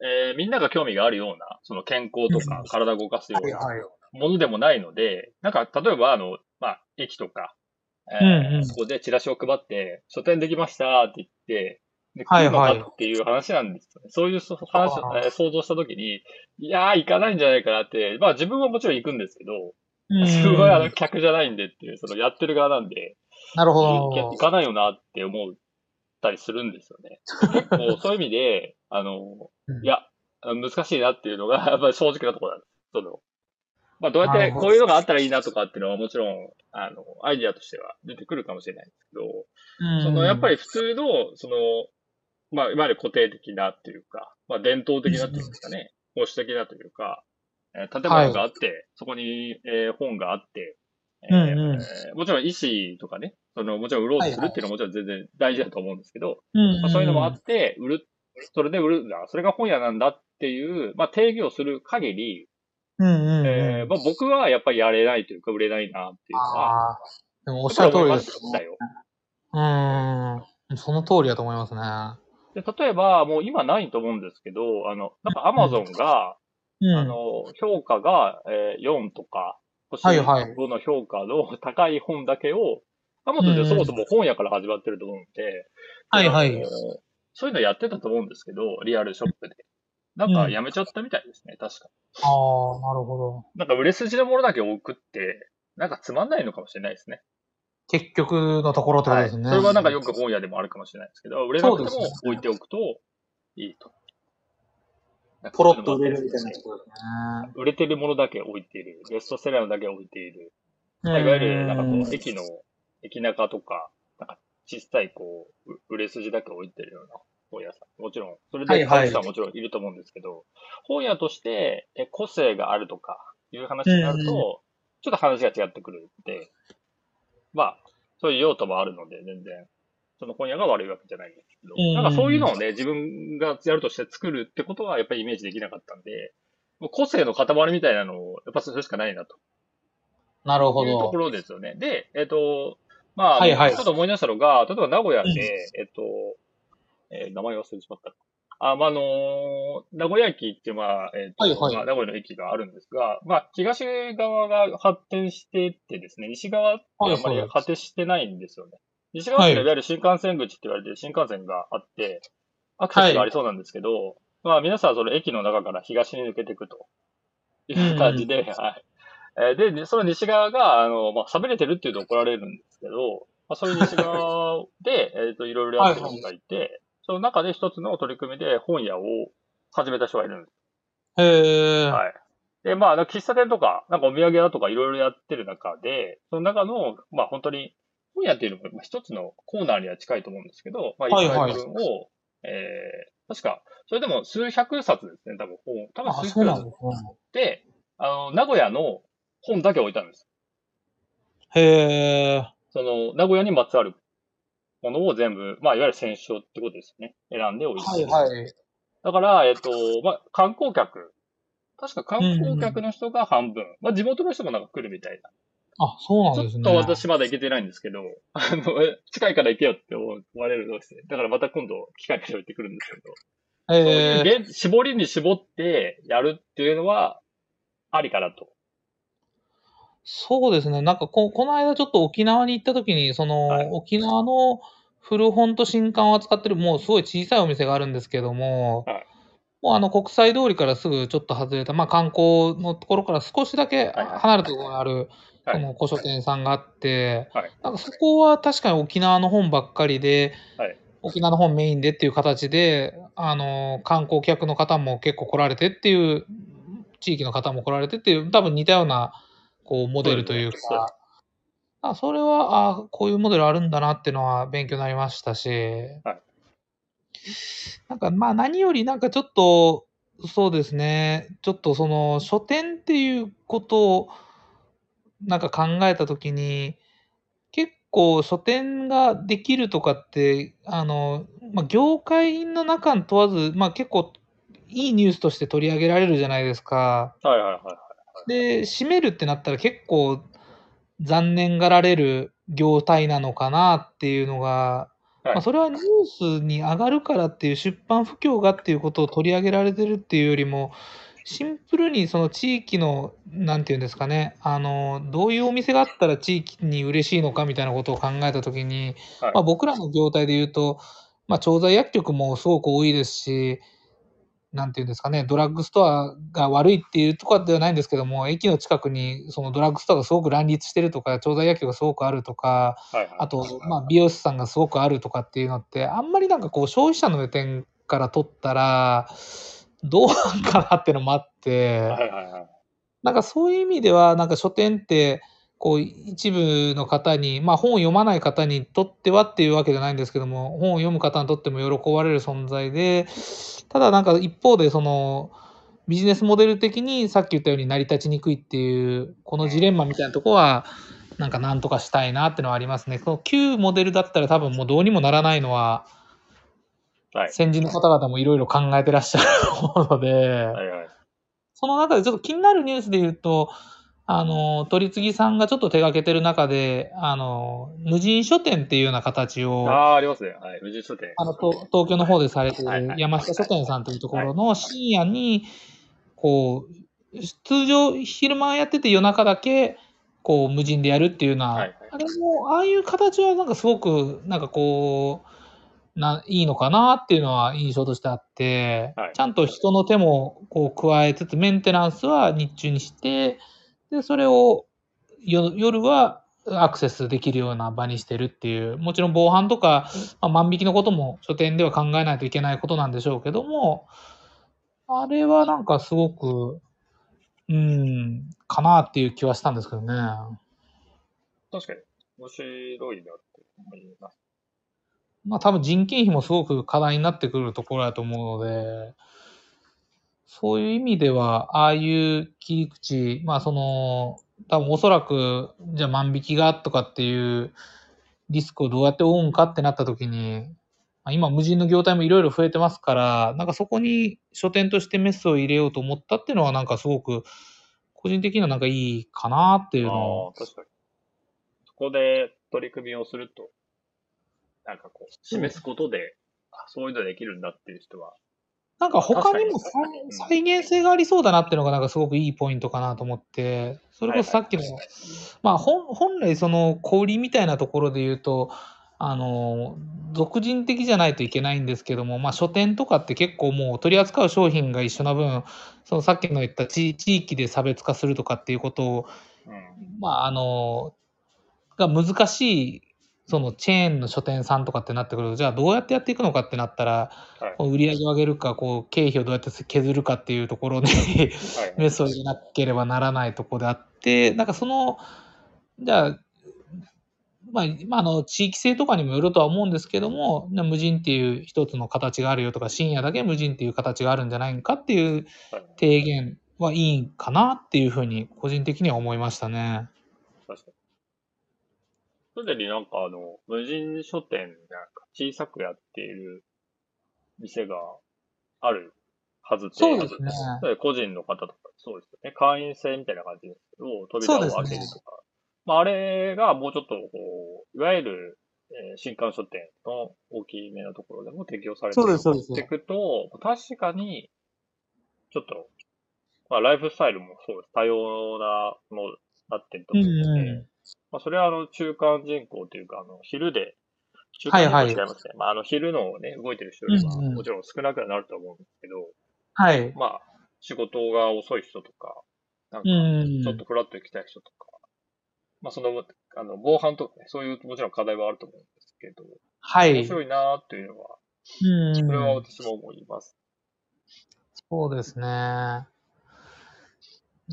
えーみんなが興味があるような、その健康とかうん体を動かすようなはい。ものでもないので、なんか、例えば、あの、まあ、駅とか、えーうんうんそこでチラシを配って、書店できましたって言って、で、来るのはいはいかっていう話なんですよね。そういうそ話あーえー想像したときに、いやー、行かないんじゃないかなって、まあ自分はもちろん行くんですけど、うん自分はあの客じゃないんでっていう、そのやってる側なんで、なるほ行ど行。かないよなって思ったりするんですよね。結構そういう意味で、あの、うんいや、難しいなっていうのが、やっぱり正直なところなんです。その、まあどうやってこういうのがあったらいいなとかっていうのはもちろん、あの、アイディアとしては出てくるかもしれないんですけど、そのやっぱり、り普通の、その、まあ、いわゆる固定的なっていうか、まあ、伝統的なっていうんですかね、保守的なというか、えー建物があって、そこに、えー本があって、えーうんうん。えーもちろん意思とかね、その、もちろん売ろうとするっていうのはもちろん全然大事だと思うんですけど、うんまあ、そういうのもあって、売る、それで売るんだ、それが本屋なんだっていう、まあ、定義をする限り、うんうんうん。えーまあ、僕はやっぱりやれないというか、売れないなっていうのは。でもおっしゃる通りですやっぱり思いましたよ。うん。その通りだと思いますね。で例えば、もう今ないと思うんですけど、あの、なんかアマゾンが、うん。あの、評価が、えー4とか、星はいはい5の評価の高い本だけを、アマゾンでそもそも本屋から始まってると思うんで、はいはいそういうのやってたと思うんですけど、リアルショップで。なんかやめちゃったみたいですね、確か。ああ、なるほど。なんか売れ筋のものだけ送って、なんかつまんないのかもしれないですね。結局のところってことですね。それはなんかよく本屋でもあるかもしれないですけど、売れなくても置いておくといいと。ポロッと売れるみたいなことですね。売れてるものだけ置いている。ベストセラーのだけ置いている。いわゆる、なんかこう、駅の、駅中とか、なんか小さいこう、う売れ筋だけ置いてるような本屋さん。もちろん、それで買う人はもちろんいると思うんですけど、本屋としてえ個性があるとかいう話になると、うんうん。ちょっと話が違ってくるんで、まあ、そういう用途もあるので、全然、その本屋が悪いわけじゃないんですけど、うん。なんかそういうのをね、自分がやるとして作るってことはやっぱりイメージできなかったんで、もう個性の塊みたいなのを、やっぱそれしかないなと。なるほど。いうとこ。ろですよね。で、えっ、と、まあ、はいはい。ちょっと思い出したのが、例えば名古屋で、うん。えっ、と、えー名前忘れてしまった。あ、まあ、あのー名古屋駅っていう、まあ、えっ、と、はいはいまあ、名古屋の駅があるんですが、まあ、東側が発展してってですね、西側ってあんまりはいはい発展してないんですよね。西側ってはいいわゆる新幹線口って言われてる新幹線があって、アクセスがありそうなんですけど、まあ、皆さんその駅の中から東に抜けていくという感じで、はい。えーで、その西側が、あの、まあ、喋れてるっていうと怒られるんですけど、まあ、そういう西側で、えっ、と、いろいろやってる人がいて、その中で一つの取り組みで本屋を始めた人がいるんです。へえ。はい。で、まあ、喫茶店とか、なんかお土産屋とかいろいろやってる中で、その中の、まあ本当に、本屋っていうのもまあ一つのコーナーには近いと思うんですけど、まあ、一はいはい回分を、えー、確か、それでも数百冊ですね、多分本。多分あ、数百冊。で、あの、名古屋の本だけ置いたんです。へえ。その、名古屋にまつわるものを全部、まあ、いわゆる選書ってことですね。選んで置いてる。はいはい。だから、えっと、まあ、観光客。確か観光客の人が半分。まあ、地元の人もなんか来るみたいな。あ、そうなんちょですね。っと私まだ行けてないんですけど、あの、え近いから行けよって思われるのですね。だからまた今度、機会から行ってくるんですけど。え。いう現絞りに絞ってやるっていうのは、ありかなと。そうですね。なんかこ、この間ちょっと沖縄に行った時に、その、はい。沖縄の古本と新刊を扱ってる、もうすごい小さいお店があるんですけども、はい。もうあの国際通りからすぐちょっと外れた、まあ観光のところから少しだけはいはい。離れたところにある、はい。その古書店さんがあって、はい。なんかそこは確かに沖縄の本ばっかりで、はい。沖縄の本メインでっていう形で、あの、観光客の方も結構来られてっていう、地域の方も来られてっていう、多分似たような、こう、モデルというか、あそれは、あこういうモデルあるんだなっていうのは勉強になりましたし、はいなんか、まあ何よりなんかちょっと、そうですね。ちょっとその書店っていうことをなんか考えたときに、結構書店ができるとかって、あの、まあ、業界の中に問わず、まあ、結構いいニュースとして取り上げられるじゃないですか。はいはいはい。で、閉めるってなったら結構残念がられる業態なのかなっていうのが、はい。まあ、それはニュースに上がるからっていう出版不況がっていうことを取り上げられてるっていうよりも、シンプルにその地域の、なんていうんですかね、あの、どういうお店があったら地域に嬉しいのかみたいなことを考えたときに、はい。まあ、僕らの業態で言うと、まあ、調剤薬局もすごく多いですし、なんていうんですかね、ドラッグストアが悪いっていうところではないんですけども、駅の近くにそのドラッグストアがすごく乱立してるとか、調剤薬局がすごくあるとか、はいはい。あと、まあ、美容師さんがすごくあるとかっていうのって、あんまりなんかこう、消費者の目線から取ったら、どうなんかなっていうのもあって、はいはいはい。なんかそういう意味では、なんか書店って、こう一部の方に、まあ本を読まない方にとってはっていうわけじゃないんですけども、本を読む方にとっても喜ばれる存在で、ただなんか一方でそのビジネスモデル的にさっき言ったように成り立ちにくいっていう、このジレンマみたいなところは、なんかなんとかしたいなっていうのはありますね。この旧モデルだったら多分もうどうにもならないのは、はい。先人の方々もいろいろ考えてらっしゃると思うので、はいはい。その中でちょっと気になるニュースで言うと、あの、取次さんがちょっと手掛けてる中で、あの、無人書店っていうような形を、ああー、ありますね。はい。無人書店。あの、と東京の方でされていはいはいる山下書店さんというところの深夜に、こう、通常昼間やってて夜中だけ、こう、無人でやるっていうような、はいはいあれも、ああいう形はなんかすごく、なんかこう、な、いいのかなっていうのは印象としてあって、はいちゃんと人の手もこう加えつつ、メンテナンスは日中にして、で、それをよ夜はアクセスできるような場にしてるっていう、もちろん防犯とか、まあ、万引きのことも書店では考えないといけないことなんでしょうけども、あれはなんかすごく、うん、かなっていう気はしたんですけどね。確かに。面白いなって思います。まあ多分人件費もすごく課題になってくるところだと思うので、そういう意味では、ああいう切り口、まあその、多分おそらく、じゃあ万引きがとかっていうリスクをどうやって負うんかってなった時に、あ今無人の業態もいろいろ増えてますから、なんかそこに書店としてメスを入れようと思ったっていうのはなんかすごく、個人的にはなんかいいかなっていうのを、確かに。そこで取り組みをすると、なんかこう、示すことで、あそういうのできるんだっていう人は、なんか他にも確再現性がありそうだなっていうのがなんかすごくいいポイントかなと思って、それこそさっきの、まあ本本来その小売りみたいなところで言うと、あの、俗人的じゃないといけないんですけども、まあ書店とかって結構もう取り扱う商品が一緒な分、そのさっきの言った地地域で差別化するとかっていうことを、うん。まああの、が難しい、そのチェーンの書店さんとかってなってくると、じゃあどうやってやっていくのかってなったら、はい。売り上げを上げるか、こう経費をどうやって削るかっていうところにはい。メスを入れなければならないところであって、なんかその、じゃあ、まあ、まあ、あの、地域性とかにもよるとは思うんですけども、ね無人っていう一つの形があるよとか、深夜だけ無人っていう形があるんじゃないかっていうはい提言はいいかなっていうふうに、個人的には思いましたね。すでになんかあの、無人書店なんか小さくやっている店があるはずで。そうですね。で個人の方とか、そうですよね。会員制みたいな感じですけど、扉を開けるとか。まあ、あれがもうちょっと、こう、いわゆる、えー新刊書店の大きめのところでも適用されていくと、確かに、ちょっと、まあ、ライフスタイルもそうです。多様なものになってるとうん思うので、うまあ、それはあの、中間人口というか、あの、昼で、中間人口違いますね。まあ、あの、昼のね、動いてる人よりは、もちろん少なくはなると思うんですけど、はい。まあ、仕事が遅い人とか、なんかう、ん。ちょっとフラッと行きたい人とか、まあ、その、あの、防犯とかね、そういうもちろん課題はあると思うんですけど、はい。面白いなーっていうのは、うんそれは私も思います。そうですね。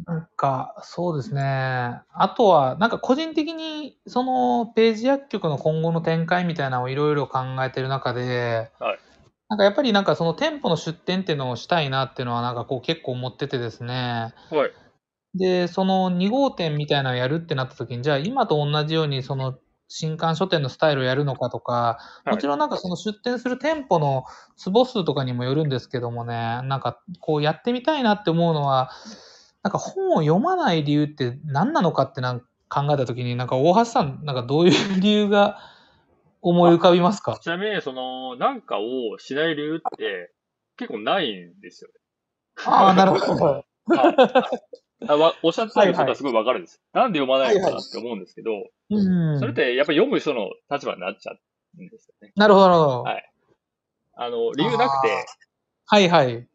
なんか、そうですね。あとは、なんか個人的に、そのページ薬局の今後の展開みたいなのをいろいろ考えてる中で、はいなんかやっぱりなんかその店舗の出店っていうのをしたいなっていうのはなんかこう結構思っててですね。はい。で、その2号店みたいなのをやるってなった時に、じゃあ今と同じようにその新刊書店のスタイルをやるのかとか、もちろんなんかその出店する店舗の坪数とかにもよるんですけどもね、なんかこうやってみたいなって思うのは、なんか本を読まない理由って何なのかってなん考えた時に、なんか大橋さん、なんかどういう 理由が思い浮かびますか？ちなみに、その、なんかをしない理由って結構ないんですよね。ああ、なるほど。あわおっしゃってたことはすごいわかるんです。なんで読まないのかなって思うんですけど、うん。それってやっぱり読む人の立場になっちゃうんですよね。なるほど、なるほど。はいあの、理由なくて、はいはい。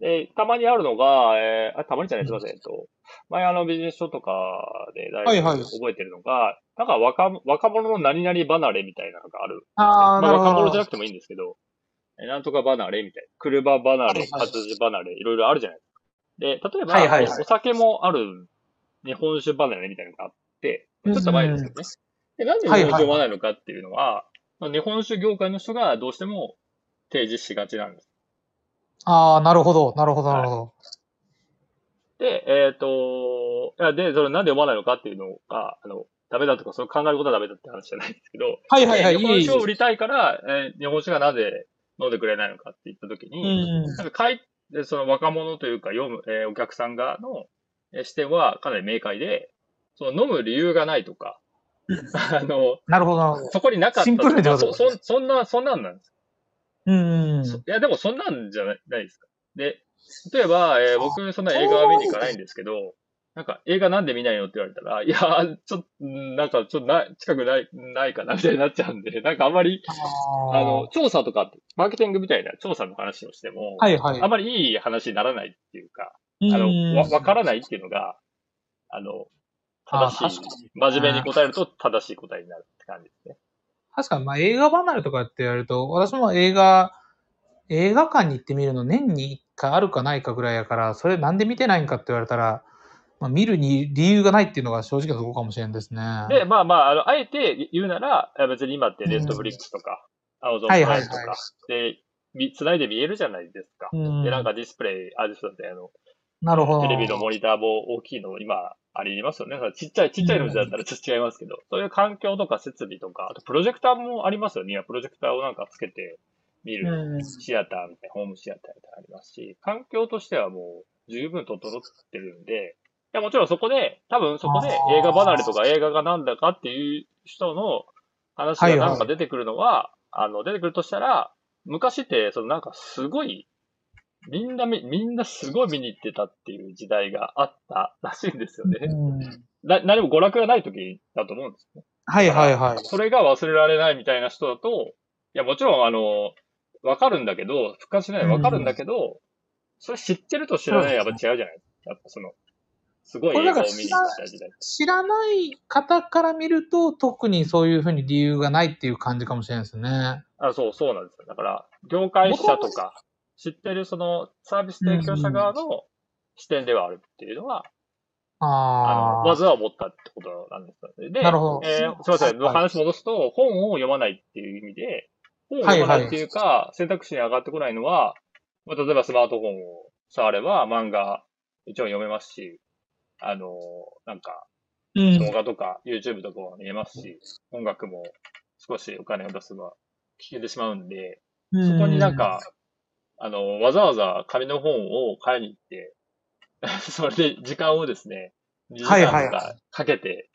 で、たまにあるのが、えーあ、たまにじゃない、すいません。えっと、前あのビジネス書とかでだい覚えてるのが、なんか若若者の何々離れみたいなのがある。ああ、まあなるほど若者じゃな。くてもいいんですけど、えなんとか離れみたいな。車離れ、はいはい活字離れ、いろいろあるじゃないですか。で、例えば、はいはいはいお酒もある日本酒離れみたいなのがあって、ちょっと前ですけどね。で、なんで日本酒読まないのかっていうのは、まあ日本酒業界の人がどうしても提示しがちなんです。ああ、なるほど、なるほど、なるほど。で、えっ、と、いやで、それなんで読まないのかっていうのが、あの、ダメだとか、そういう考えることはダメだって話じゃないんですけど、はいはいはい、日本。酒を売りたいから、えー日本酒がなぜ飲んでくれないのかって言ったときうに、ん。なんかかい、でその若者というか読む、えーお客さん側のえー視点はかなり明快で、その飲む理由がないとか、あの、なるほど。そこになかったシンプルでそそそんな、そんなんなんです。うん。そいや、でもそんなんじゃないないですか。で、例えば、えー僕、そんな映画は見に行かないんですけど、なんか、映画なんで見ないのって言われたら、いや、ちょっと、んなんか、ちょっとな、近くない、ないかな、みたいになっちゃうんで、なんかあんまり、あの、調査とか、マーケティングみたいな調査の話をしても、はいはい。あんまりいい話にならないっていうか、うんあの、わ、わからないっていうのが、あの、正しい真面目に答えると正しい答えになるって感じですね。確かに、まあ映画離れとかって言われると、私も映画、映画館に行ってみるの年に1回あるかないかぐらいやから、それなんで見てないんかって言われたら、まあ、見るに理由がないっていうのが正直なところかもしれんですね。で、まあまあ、あの、あえて言うなら、別に今ってネットフリックスとか、アマゾンとか、で、み繋いで見えるじゃないですか。うんで、なんかディスプレイ、あ、そうだって、あの、なるほど。テレビのモニターも大きいの、今、ありますよね。ちっちゃい、ちっちゃいのだったらちょっと違いますけど、そういう環境とか設備とか、あとプロジェクターもありますよね。今、プロジェクターをなんかつけて見るうん。シアターみたいな、ホームシアターみたいなのありますし、環境としてはもう十分整ってるんで、いや、もちろんそこで、多分そこで映画離れとか映画がなんだかっていう人の話がなんか出てくるのは、あの、出てくるとしたら、昔って、そのなんかすごい、みんなみ、みんなすごい見に行ってたっていう時代があったらしいんですよね。うんな、何も娯楽がない時だと思うんですよね。はいはいはい。それが忘れられないみたいな人だと、いや、もちろん、あの、わかるんだけど、復活しないわかるんだけど、それ知ってると知らないはやっぱ違うじゃないやっぱその、すごい映画を見に行った時代。知らない方から見ると、特にそういうふうに理由がないっていう感じかもしれないですね。あ、そう、そうなんですよ。だから、業界者とか、知ってるそのサービス提供者側の視点ではあるっていうのは、あの、ああ。まずは思ったってことなんですよね。で、なるほどえーすいません、はい話戻すと、本を読まないっていう意味で、本を読まないっていうか、選択肢に上がってこないのは、まあ、例えばスマートフォンを触れば漫画一応読めますし、あの、なんか、うん。動画とか YouTube とかも見えますし、音楽も少しお金を出せば聞けてしまうんで、そこになんか、あの、わざわざ紙の本を買いに行って、それで時間をですね、2時はいはい間とかかけて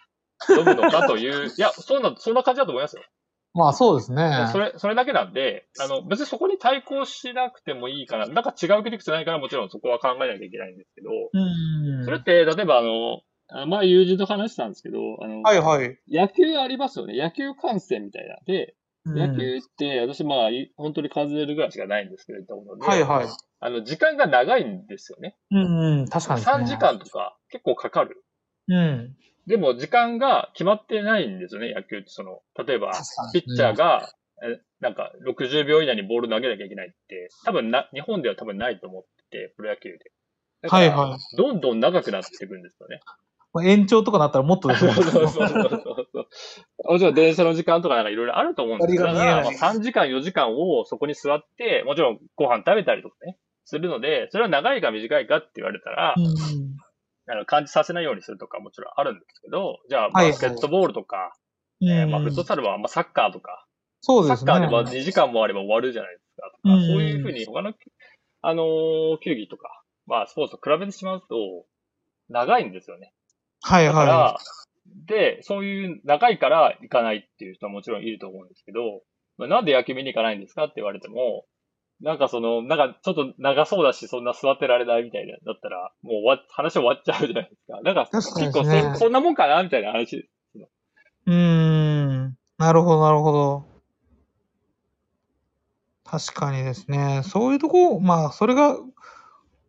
読むのかという、いや、そんな、そんな感じだと思いますよ。まあそうですね。それ、それだけなんで、あの、別にそこに対抗しなくてもいいかな。なんか違う切り口ないからもちろんそこは考えなきゃいけないんですけど、うん。それって、例えばあの、あ前友人と話したんですけど、あの、はいはい。野球ありますよね。野球観戦みたいな。で、うん野球って、私まあ、い本当に数えるぐらいしかないんですけれども、ではいはい。あの、時間が長いんですよね。うんうん。確かにね。3時間とか結構かかる。うん。でも、時間が決まってないんですよね、野球って。その、例えば、ピッチャーが、えなんか、60秒以内にボール投げなきゃいけないって、多分な、日本では多分ないと思ってて、プロ野球で。はいはい。どんどん長くなってくるんですよね。まあ延長とかなったらもっとです そうね。そうそうそうそう。もちろん電車の時間とかなんかいろいろあると思うんですけど、光が見えないだからまあ3時間4時間をそこに座って、もちろんご飯食べたりとかね、するので、それは長いか短いかって言われたら、うんあの感じさせないようにするとかもちろんあるんですけど、じゃあバスケットボールとか、まあフットサルはまあサッカーとか、そうですね。サッカーでも2時間もあれば終わるじゃないですか。とかうんそういうふうに他の、あのー球技とか、まあスポーツと比べてしまうと、長いんですよね。はいだから、はで、そういう長いから行かないっていう人はもちろんいると思うんですけど、まあなんで野球見に行かないんですかって言われても、なんかその、なんかちょっと長そうだし、そんな座ってられないみたいな、だったら、もう話終わっちゃうじゃないですか。なんか、結構ですねそ、そんなもんかなみたいな話。い。うーん。なるほど、なるほど。確かにですね。そういうとこ、まあ、それが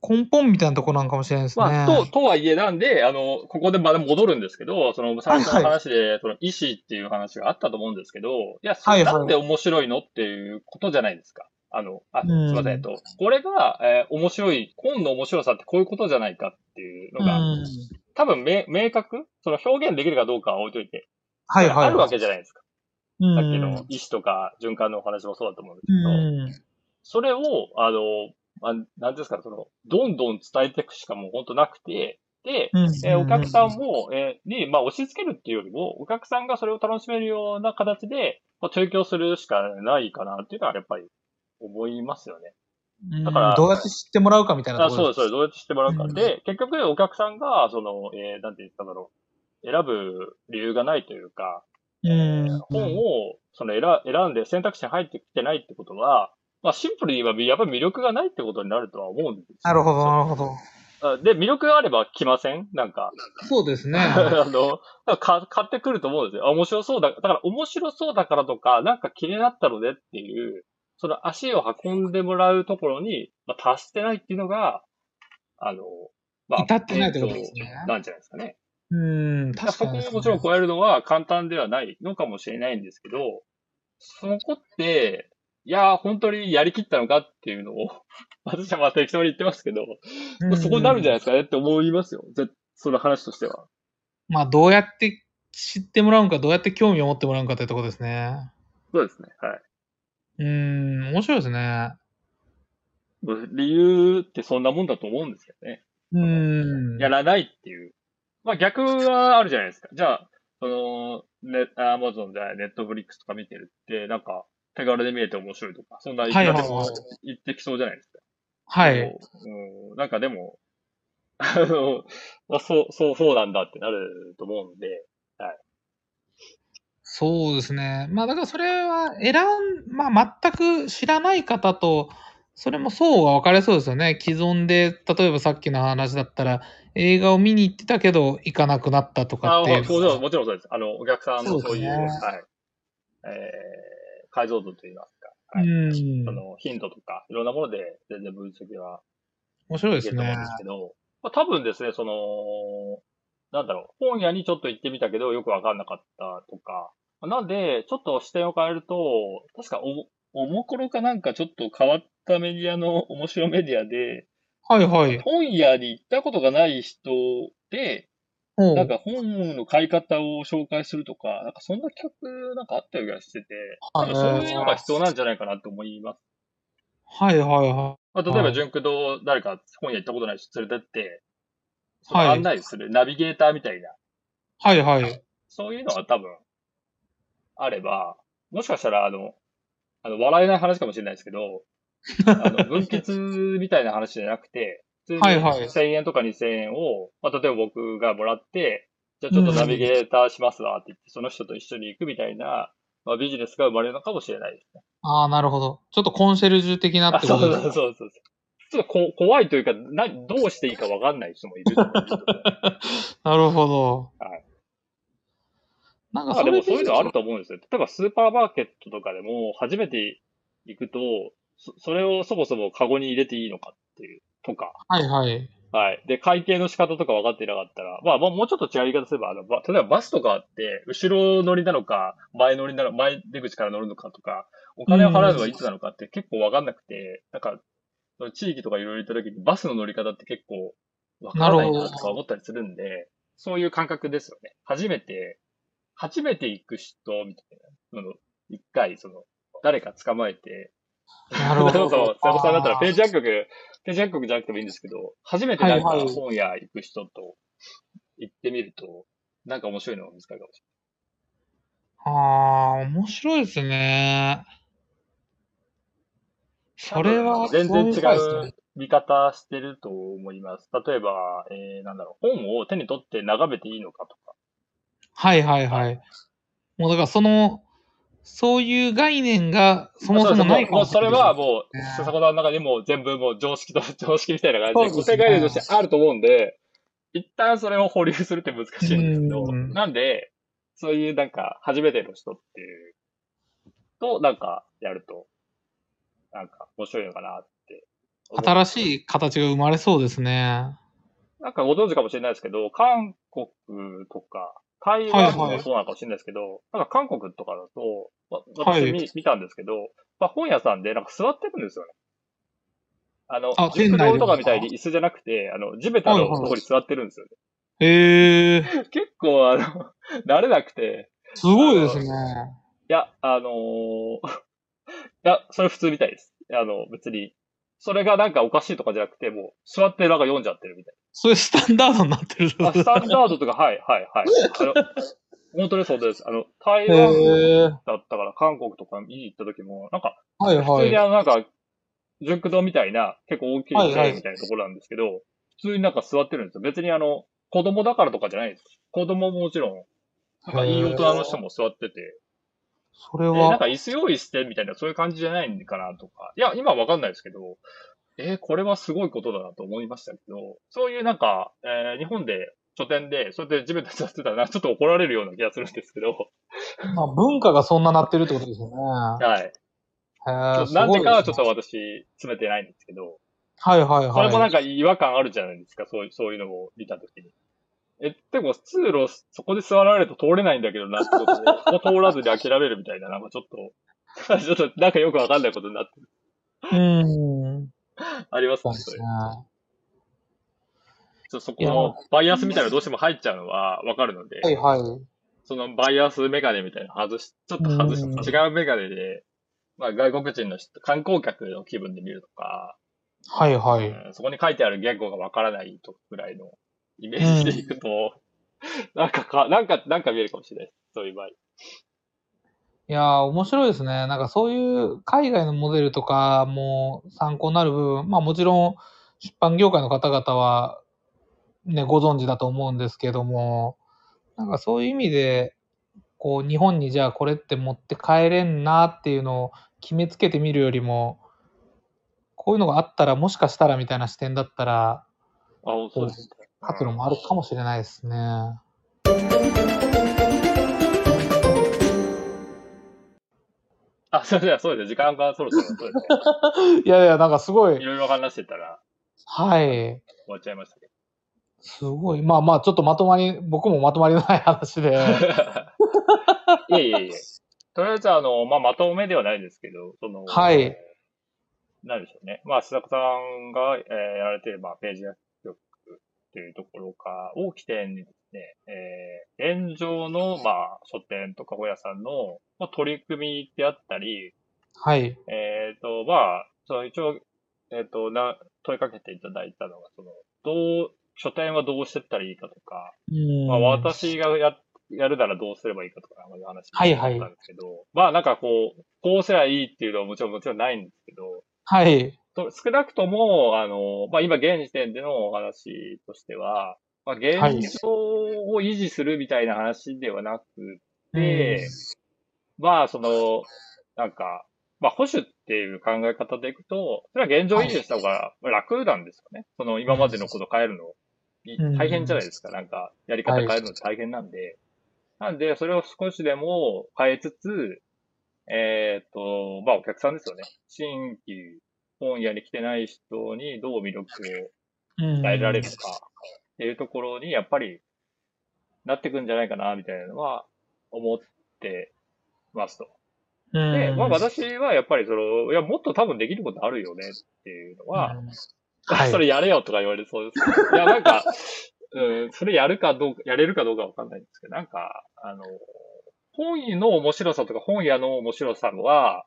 根本みたいなとこなんかもしれないですね。まあ、と、とはいえなんで、あの、ここでまだ戻るんですけど、その、最初の話で、その、意思っていう話があったと思うんですけど、いや、それはいはいなんで面白いのっていうことじゃないですか。あの、あ、すうんいません、えっと、これが、えー面白い、本の面白さってこういうことじゃないかっていうのが、うん。多分め、明確？その表現できるかどうかは置いといて、はいはい。あるわけじゃないですか。うんさっきの意思とか循環のお話もそうだと思うんですけど、うん。それを、あの、まあ、なんですか、その、どんどん伝えていくしかもう本当なくて、で、うんえーお客さんも、えーに、まあ、押し付けるっていうよりも、お客さんがそれを楽しめるような形で、まあ、提供するしかないかなっていうのは、やっぱり思いますよね。うんだからどうやって知ってもらうかみたいなそうです、そうです。どうやって知ってもらうか。うんで、結局、お客さんが、その、えーなんて言ったんだろう、選ぶ理由がないというか、うん。本を、その選、選んで選択肢に入ってきてないってことは、まあ、シンプルに言えば、やっぱり魅力がないってことになるとは思うんですよ。なるほど、なるほど。あで、魅力があれば来ません？なんか。そうですね。あの、か買ってくると思うんですよ。あ面白そうだ。だから面白そうだからとか、なんか気になったのでっていう、その足を運んでもらうところに、まあ、達してないっていうのが、あの、まあ、至ってないってことですねなんじゃないですかね。うん、だからそこ確かにですね。をもちろん超えるのは簡単ではないのかもしれないんですけど、そこって、いやー、本当にやりきったのかっていうのを、私はまあ適当に言ってますけど、うんそこになるんじゃないですかねって思いますよ。ぜその話としては。まあ、どうやって知ってもらうのか、どうやって興味を持ってもらうのかってとこですね。そうですね。はい。うん、面白いですね。理由ってそんなもんだと思うんですよね。うん。やらないっていう。まあ逆はあるじゃないですか。じゃあ、その、ね、アマゾンでネットフリックスとか見てるって、なんか手軽で見えて面白いとか、そんな言ってきそうじゃないですか。はい。うん、なんかでも、あの、まあ、そう、そう、そうなんだってなると思うんで、そうですね。まあ、だからそれは選ん、まあ、全く知らない方と、それも層が分かれそうですよね。既存で、例えばさっきの話だったら、映画を見に行ってたけど、行かなくなったとかあっていう。もちろん、もちろんそうです。あの、お客さんのそういう、そうねはい。えー、解像度といいますか、はいうんそ。の頻度とか、いろんなもので全然分析は面白いですね思うんで。すけど、まあ、多分ですね、その、なんだろう、本屋にちょっと行ってみたけどよくわかんなかったとか、なんで、ちょっと視点を変えると、確かお、おもころかなんかちょっと変わったメディアの面白メディアで、はいはい。本屋に行ったことがない人で、なんか本の買い方を紹介するとか、なんかそんな企画なんかあったようなしてて、はい多分そういうのが必要なんじゃないかなと思います。はいはいはまあ、例えば、はい純駆堂、誰か本屋行ったことない人連れてって、そはいの案内する、ナビゲーターみたいな、い。はいはい。そういうのは多分、あれば、もしかしたら、あの、あの、笑えない話かもしれないですけど、あの、分血みたいな話じゃなくて、普通にはいはい1000円とか2000円を、まあ、例えば僕がもらって、じゃあちょっとナビゲーターしますわって言って、その人と一緒に行くみたいな、まあ、ビジネスが生まれるのかもしれないですね。ああ、なるほど。ちょっとコンシェルジュ的なっあ、そうてことですそうそうそう。ちょっとこ怖いというか、な、どうしていいかわかんない人もいる。なるほど。はい。なんかまあでもそういうのあると。と思うんですよ。例えばスーパーマーケットとかでも初めて行くと、そそれをそもそもカゴに入れていいのかっていう、とか。はいはい。はい。で、会計の仕方とか分かっていなかったら、まあ、まあもうちょっと違う言い方すれば、あの、ば例えばバスとかあって、後ろ乗りなのか、前乗りなの、前出口から乗るのかとか、お金を払うのがいつなのかって結構分かんなくて、なんか、地域とかいろいろ行った時にバスの乗り方って結構分からないなとか思ったりするんで、そういう感覚ですよね。初めて、初めて行く人みたいな。その、一回、その、誰か捕まえて、なるほど。そう、佐藤さんだったらページ。ジ薬局、ページ薬局じゃなくてもいいんですけど、初めてなんか本屋行く人と行ってみると、なんか面白いのが見つかるかもしああ、面白いですね。それは、全然違う見方してると思います。例えば、えー、なんだろう、本を手に取って眺めていいのかとか。はいはいはい。もうだからその、そういう概念がそもそもないかもうそれもしれない。はもう、ね笹子さんの中でも全部もう常識と、常識みたいな感じで、そうですね固定概念としてあると思うんで、一旦それを保留するって難しいんですけど、うんなんで、そういうなんか、初めての人っていう、と、なんか、やると、なんか、面白いのかなって。新しい形が生まれそうですね。なんかご存知かもしれないですけど、韓国とか、台湾もそうなのかもしれないですけど、なんか韓国とかだと、わはい私見,、見たんですけど、まあ、本屋さんでなんか座ってるんですよね。あのあ、熟店内で堂とかみたいに椅子じゃなくて、あの、地べたのところに座ってるんですよね。へえ、結構、あの、慣れなくて、すごいですね。いや、あのー いや、それ普通みたいです。あの、別に、それがなんかおかしいとかじゃなくて、もう、座ってなんか読んじゃってるみたいそれスタンダードになってる。な。あスタンダードとか、はい、はい、はい。あの、本当です、本当です。あの、台へ湾え、だったから、韓国とか見に行った時も、なんか、はいはい。普通にあの、なんか、熟堂みたいな、結構大きいはいはい部屋みたいなところなんですけど、普通になんか座ってるんですよ。別にあの、子供だからとかじゃないです。子供ももちろん、なんかいい大人の人も座ってて、それえなんはか、椅子用意してみたいな、そういう感じじゃないんかなとか。いや、今はわかんないですけど、えーこれはすごいことだなと思いましたけど、そういうなんか、えー日本で書店で、そうやって地面で座ってたら、ちょっと怒られるような気がするんですけど、まあ、文化がそんななってるってことですよね。はい。なんでかはちょっと私、詰めてないんですけど、はいはいそれもなはい。んか違和感あるじゃないですか、そういう、そういうのを見たときに。え、でも通路、そこで座られると通れないんだけどなってことで、通らずに諦めるみたいな、なんかちょっと、ちょっとなんかよくわかんないことになってる。うん。ありますね、それ。。ちょそこのバイアスみたいなのどうしても入っちゃうのはわかるので、はいはい。そのバイアスメガネみたいなの外し、ちょっと外し、うん違うメガネで、まあ外国人の人、観光客の気分で見るとか、はいはい。うんそこに書いてある言語がわからないとぐらいのイメージでいくと、なんかか、なんか、なんか見えるかもしれない。そういう場合。いやー、面白いですね。なんかそういう海外のモデルとかも参考になる部分、まあもちろん出版業界の方々はね、ご存知だと思うんですけども、なんかそういう意味で、こう日本にじゃあこれって持って帰れんなっていうのを決めつけてみるよりも、こういうのがあったらもしかしたらみたいな視点だったら、あ、そうですね。活路もあるかもしれないですね。あ、それではそうですね。時間がそろそろ、そうですね。いやいや、なんかすごい、いろいろ話してたらはい。終わっちゃいましたけすごい。まあまあ、ちょっとまとまり、僕もまとまりのない話で。ど。いえいえいえ。とりあえず、あの、まあ、まとめではないですけど、その、はい。なんでしょうね。まあ、須坂さんが、えーやられている、まあ、ページ薬局っていうところか、を起点にですね、えー現状の、まあ、書店とか本屋さんの、まあ、取り組みであったり、はい。えっ、と、まあ、その一応、えっ、と、な、問いかけていただいたのが、その、どう、書店はどうしてったらいいかとか、うんまあ、私がや、やるならどうすればいいかとか、そういう話はいはいだったんですけど、まあ、なんかこう、こうすりゃいいっていうのはもちろん、もちろんないんですけど、はい。と少なくとも、あの、まあ、今現時点でのお話としては、まあ、現状を維持するみたいな話ではなくて、まあ、その、なんか、まあ、保守っていう考え方でいくと、それは現状維持した方が楽なんですよね。その今までのこと変えるの、大変じゃないですか。なんか、やり方変えるの大変なんで。なんで、それを少しでも変えつつ、えーっと、まあ、お客さんですよね。新規本屋に来てない人にどう魅力をうん、伝えられるかっていうところに、やっぱりなってくんじゃないかな、みたいなのは思ってますと。うん、で、まあ私はやっぱりその、いや、もっと多分できることあるよねっていうのは、うんはいそれやれよとか言われそうですけど。いや、なんか、うん、それやるかどうか、やれるかどうかわかんないんですけど、なんか、あの、本屋の面白さとか本屋の面白さは、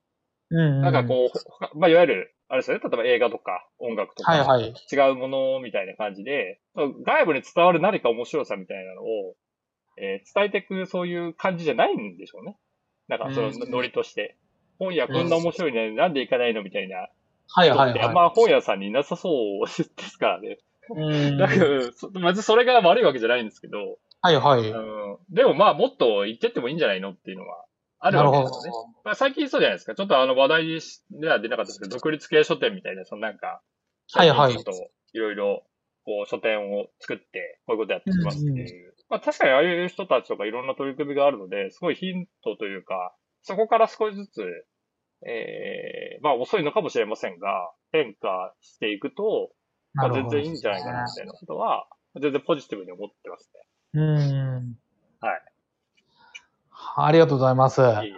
うん。なんかこう、まあ、いわゆる、あれですよね、例えば映画とか音楽とか、はいはい。違うものみたいな感じで、外部に伝わる何か面白さみたいなのを、えー伝えていくそういう感じじゃないんでしょうね。なんかそのうんノリとして。本屋こんな面白いのになんで行かないのみたいなはい人って、あんはいはま本屋さんにいなさそうですからね。い。うん。だから、そまずそれが悪いわけじゃないんですけど、はいはい。うん、でもまあもっと言ってってもいいんじゃないのっていうのはあるわけですよね。。まあ、最近そうじゃないですか。ちょっとあの話題では出なかったですけど、独立系書店みたいな、そのなんか、はいはいちょっといろいろ、こう書店を作って、こういうことやってきますっていう。まあ確かにああいう人たちとかいろんな取り組みがあるので、すごいヒントというか、そこから少しずつ、ええまあ遅いのかもしれませんが、変化していくと、まあ全然いいんじゃないかなみたいなことは、全然ポジティブに思ってますうん。はい。ありがとうございます。ね。いえいえ。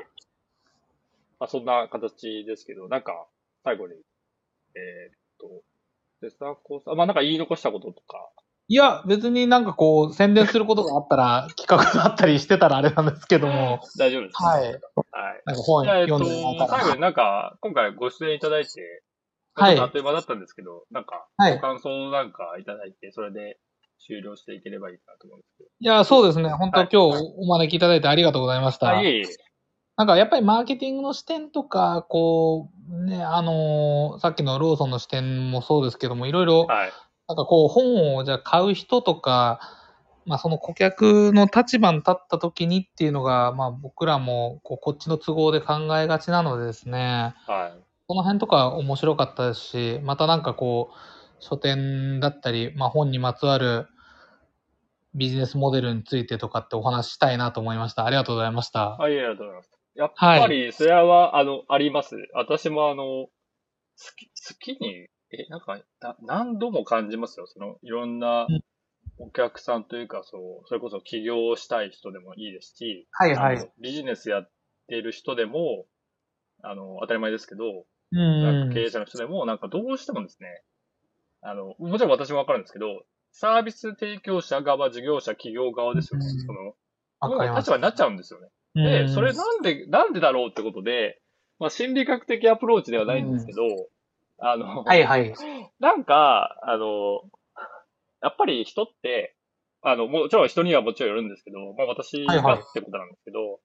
まあそんな形ですけど、なんか、最後に、えーっと、デスタコース、あまあなんか言い残したこととか、いや、別になんかこう、宣伝することがあったら、企画があったりしてたらあれなんですけども、大丈夫です。はい。はい。なんか本読んでもらったら。最後になんか、今回ご出演いただいて、はいあっという間だったんですけど、なんか、はいご感想なんかいただいて、それで終了していければいいかなと思うんですけど。いや、そうですね。本当、はい今日お招きいただいてありがとうございました。あ、い。なんかやっぱりマーケティングの視点とか、こう、ね、あのーさっきのローソンの視点もそうですけども、いろいろ、はい。なんかこう、本をじゃあ買う人とか、まあその顧客の立場に立った時にっていうのが、まあ僕らもこうこっちの都合で考えがちなのでですね、はい。その辺とか面白かったですし、またなんかこう、書店だったり、まあ本にまつわるビジネスモデルについてとかってお話ししたいなと思いました。ありがとうございました。はい、ありがとうございます。やっぱり、それは、あの、あります。私もあの、好き、好きに、え、なんか、な何度も感じますよ。その、いろんなうんお客さんというか、そう、それこそ起業したい人でもいいですし、はいはいビジネスやってる人でも、あの、当たり前ですけど、うなんんか経営者の人でも、なんかどうしてもですね、あの、もちろん私もわかるんですけど、サービス提供者側、事業者、企業側ですよね。うんその、わかります立場になっちゃうんですよね。で、うんそれなんで、なんでだろうってことで、まあ、心理学的アプローチではないんですけど、あの、はいはい。なんか、あの、やっぱり人って、あの、もちろん人にはもちろんよるんですけど、まあ私はいはいがってことなんですけど、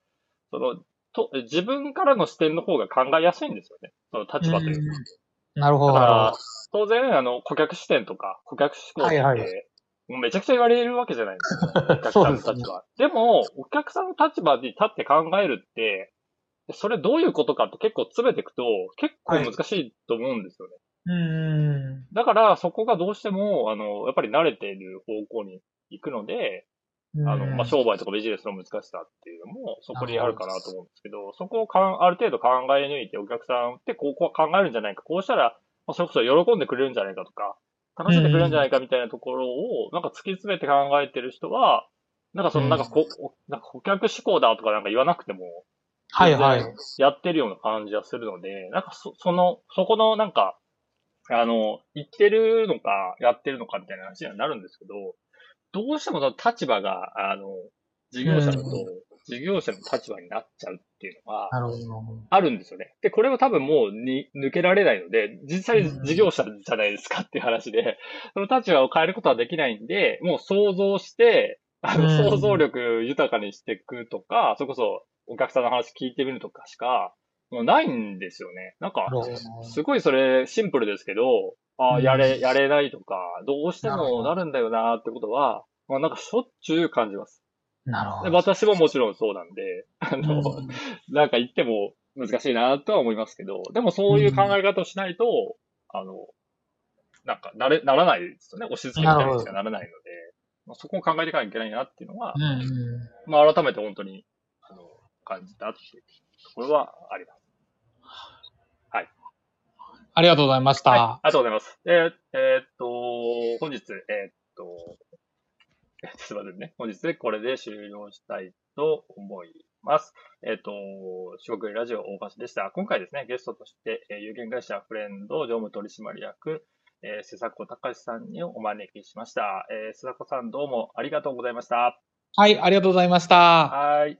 その、と、自分からの視点の方が考えやすいんですよね。その立場というか。うんなるほど、だから、当然、あの、顧客視点とか、顧客思考って、はいはいもうめちゃくちゃ言われるわけじゃないですか。お客さんの立場。でも、お客さんの立場に立って考えるって、それどういうことかって結構詰めていくと、結構難しいと思うんですよね。ど。うん。だから、そこがどうしても、あの、やっぱり慣れている方向に行くので、あの、まあ、商売とかビジネスの難しさっていうのも、そこにあるかなと思うんですけど、そこをかんある程度考え抜いて、お客さんってこう考えるんじゃないか、こうしたら、まあ、それこそ喜んでくれるんじゃないかとか、楽しんでくれるんじゃないかみたいなところを、なんか突き詰めて考えてる人は、なんかその、なんかこ、おなんか顧客志向だとかなんか言わなくても、はいはい。やってるような感じはするので、なんかそ、その、そこのなんか、あの、言ってるのか、やってるのかみたいな話にはなるんですけど、どうしてもその立場が、あの、事業者だとうん、事業者の立場になっちゃうっていうのは、なるほど。あるんですよね。で、これは多分もうに抜けられないので、実際事業者じゃないですかっていう話で、その立場を変えることはできないんで、もう想像して、あの、うん想像力豊かにしていくとか、それこそお客さんの話聞いてみるとかしか、もうないんですよね。なんか。すごいそれシンプルですけど、ああ、うんやれ、やれないとか、どうしてもなるんだよなってことは、まあなんかしょっちゅう感じます。でなるほど。私ももちろんそうなんで、あの、うんなんか言っても難しいなとは思いますけど、でもそういう考え方をしないと、あの、なんかなれ、ならないですよね。押し付けみたいにしかならないので、まあ、そこを考えていかなきゃいけないなっていうのは。まあ改めて本当に、あの、感じたっていうところはあります。ありがとうございました。はい、ありがとうございます。えーえーっと、本日、えーっと、えーすいませんね。本日これで終了したいと思います。えーっと、四国ラジオ大橋でした。今回ですね、ゲストとして、えー有限会社フレンド常務取締役、えー、瀬迫隆さんにお招きしました。えー、瀬迫さんどうもありがとうございました。はい、ありがとうございました。はい。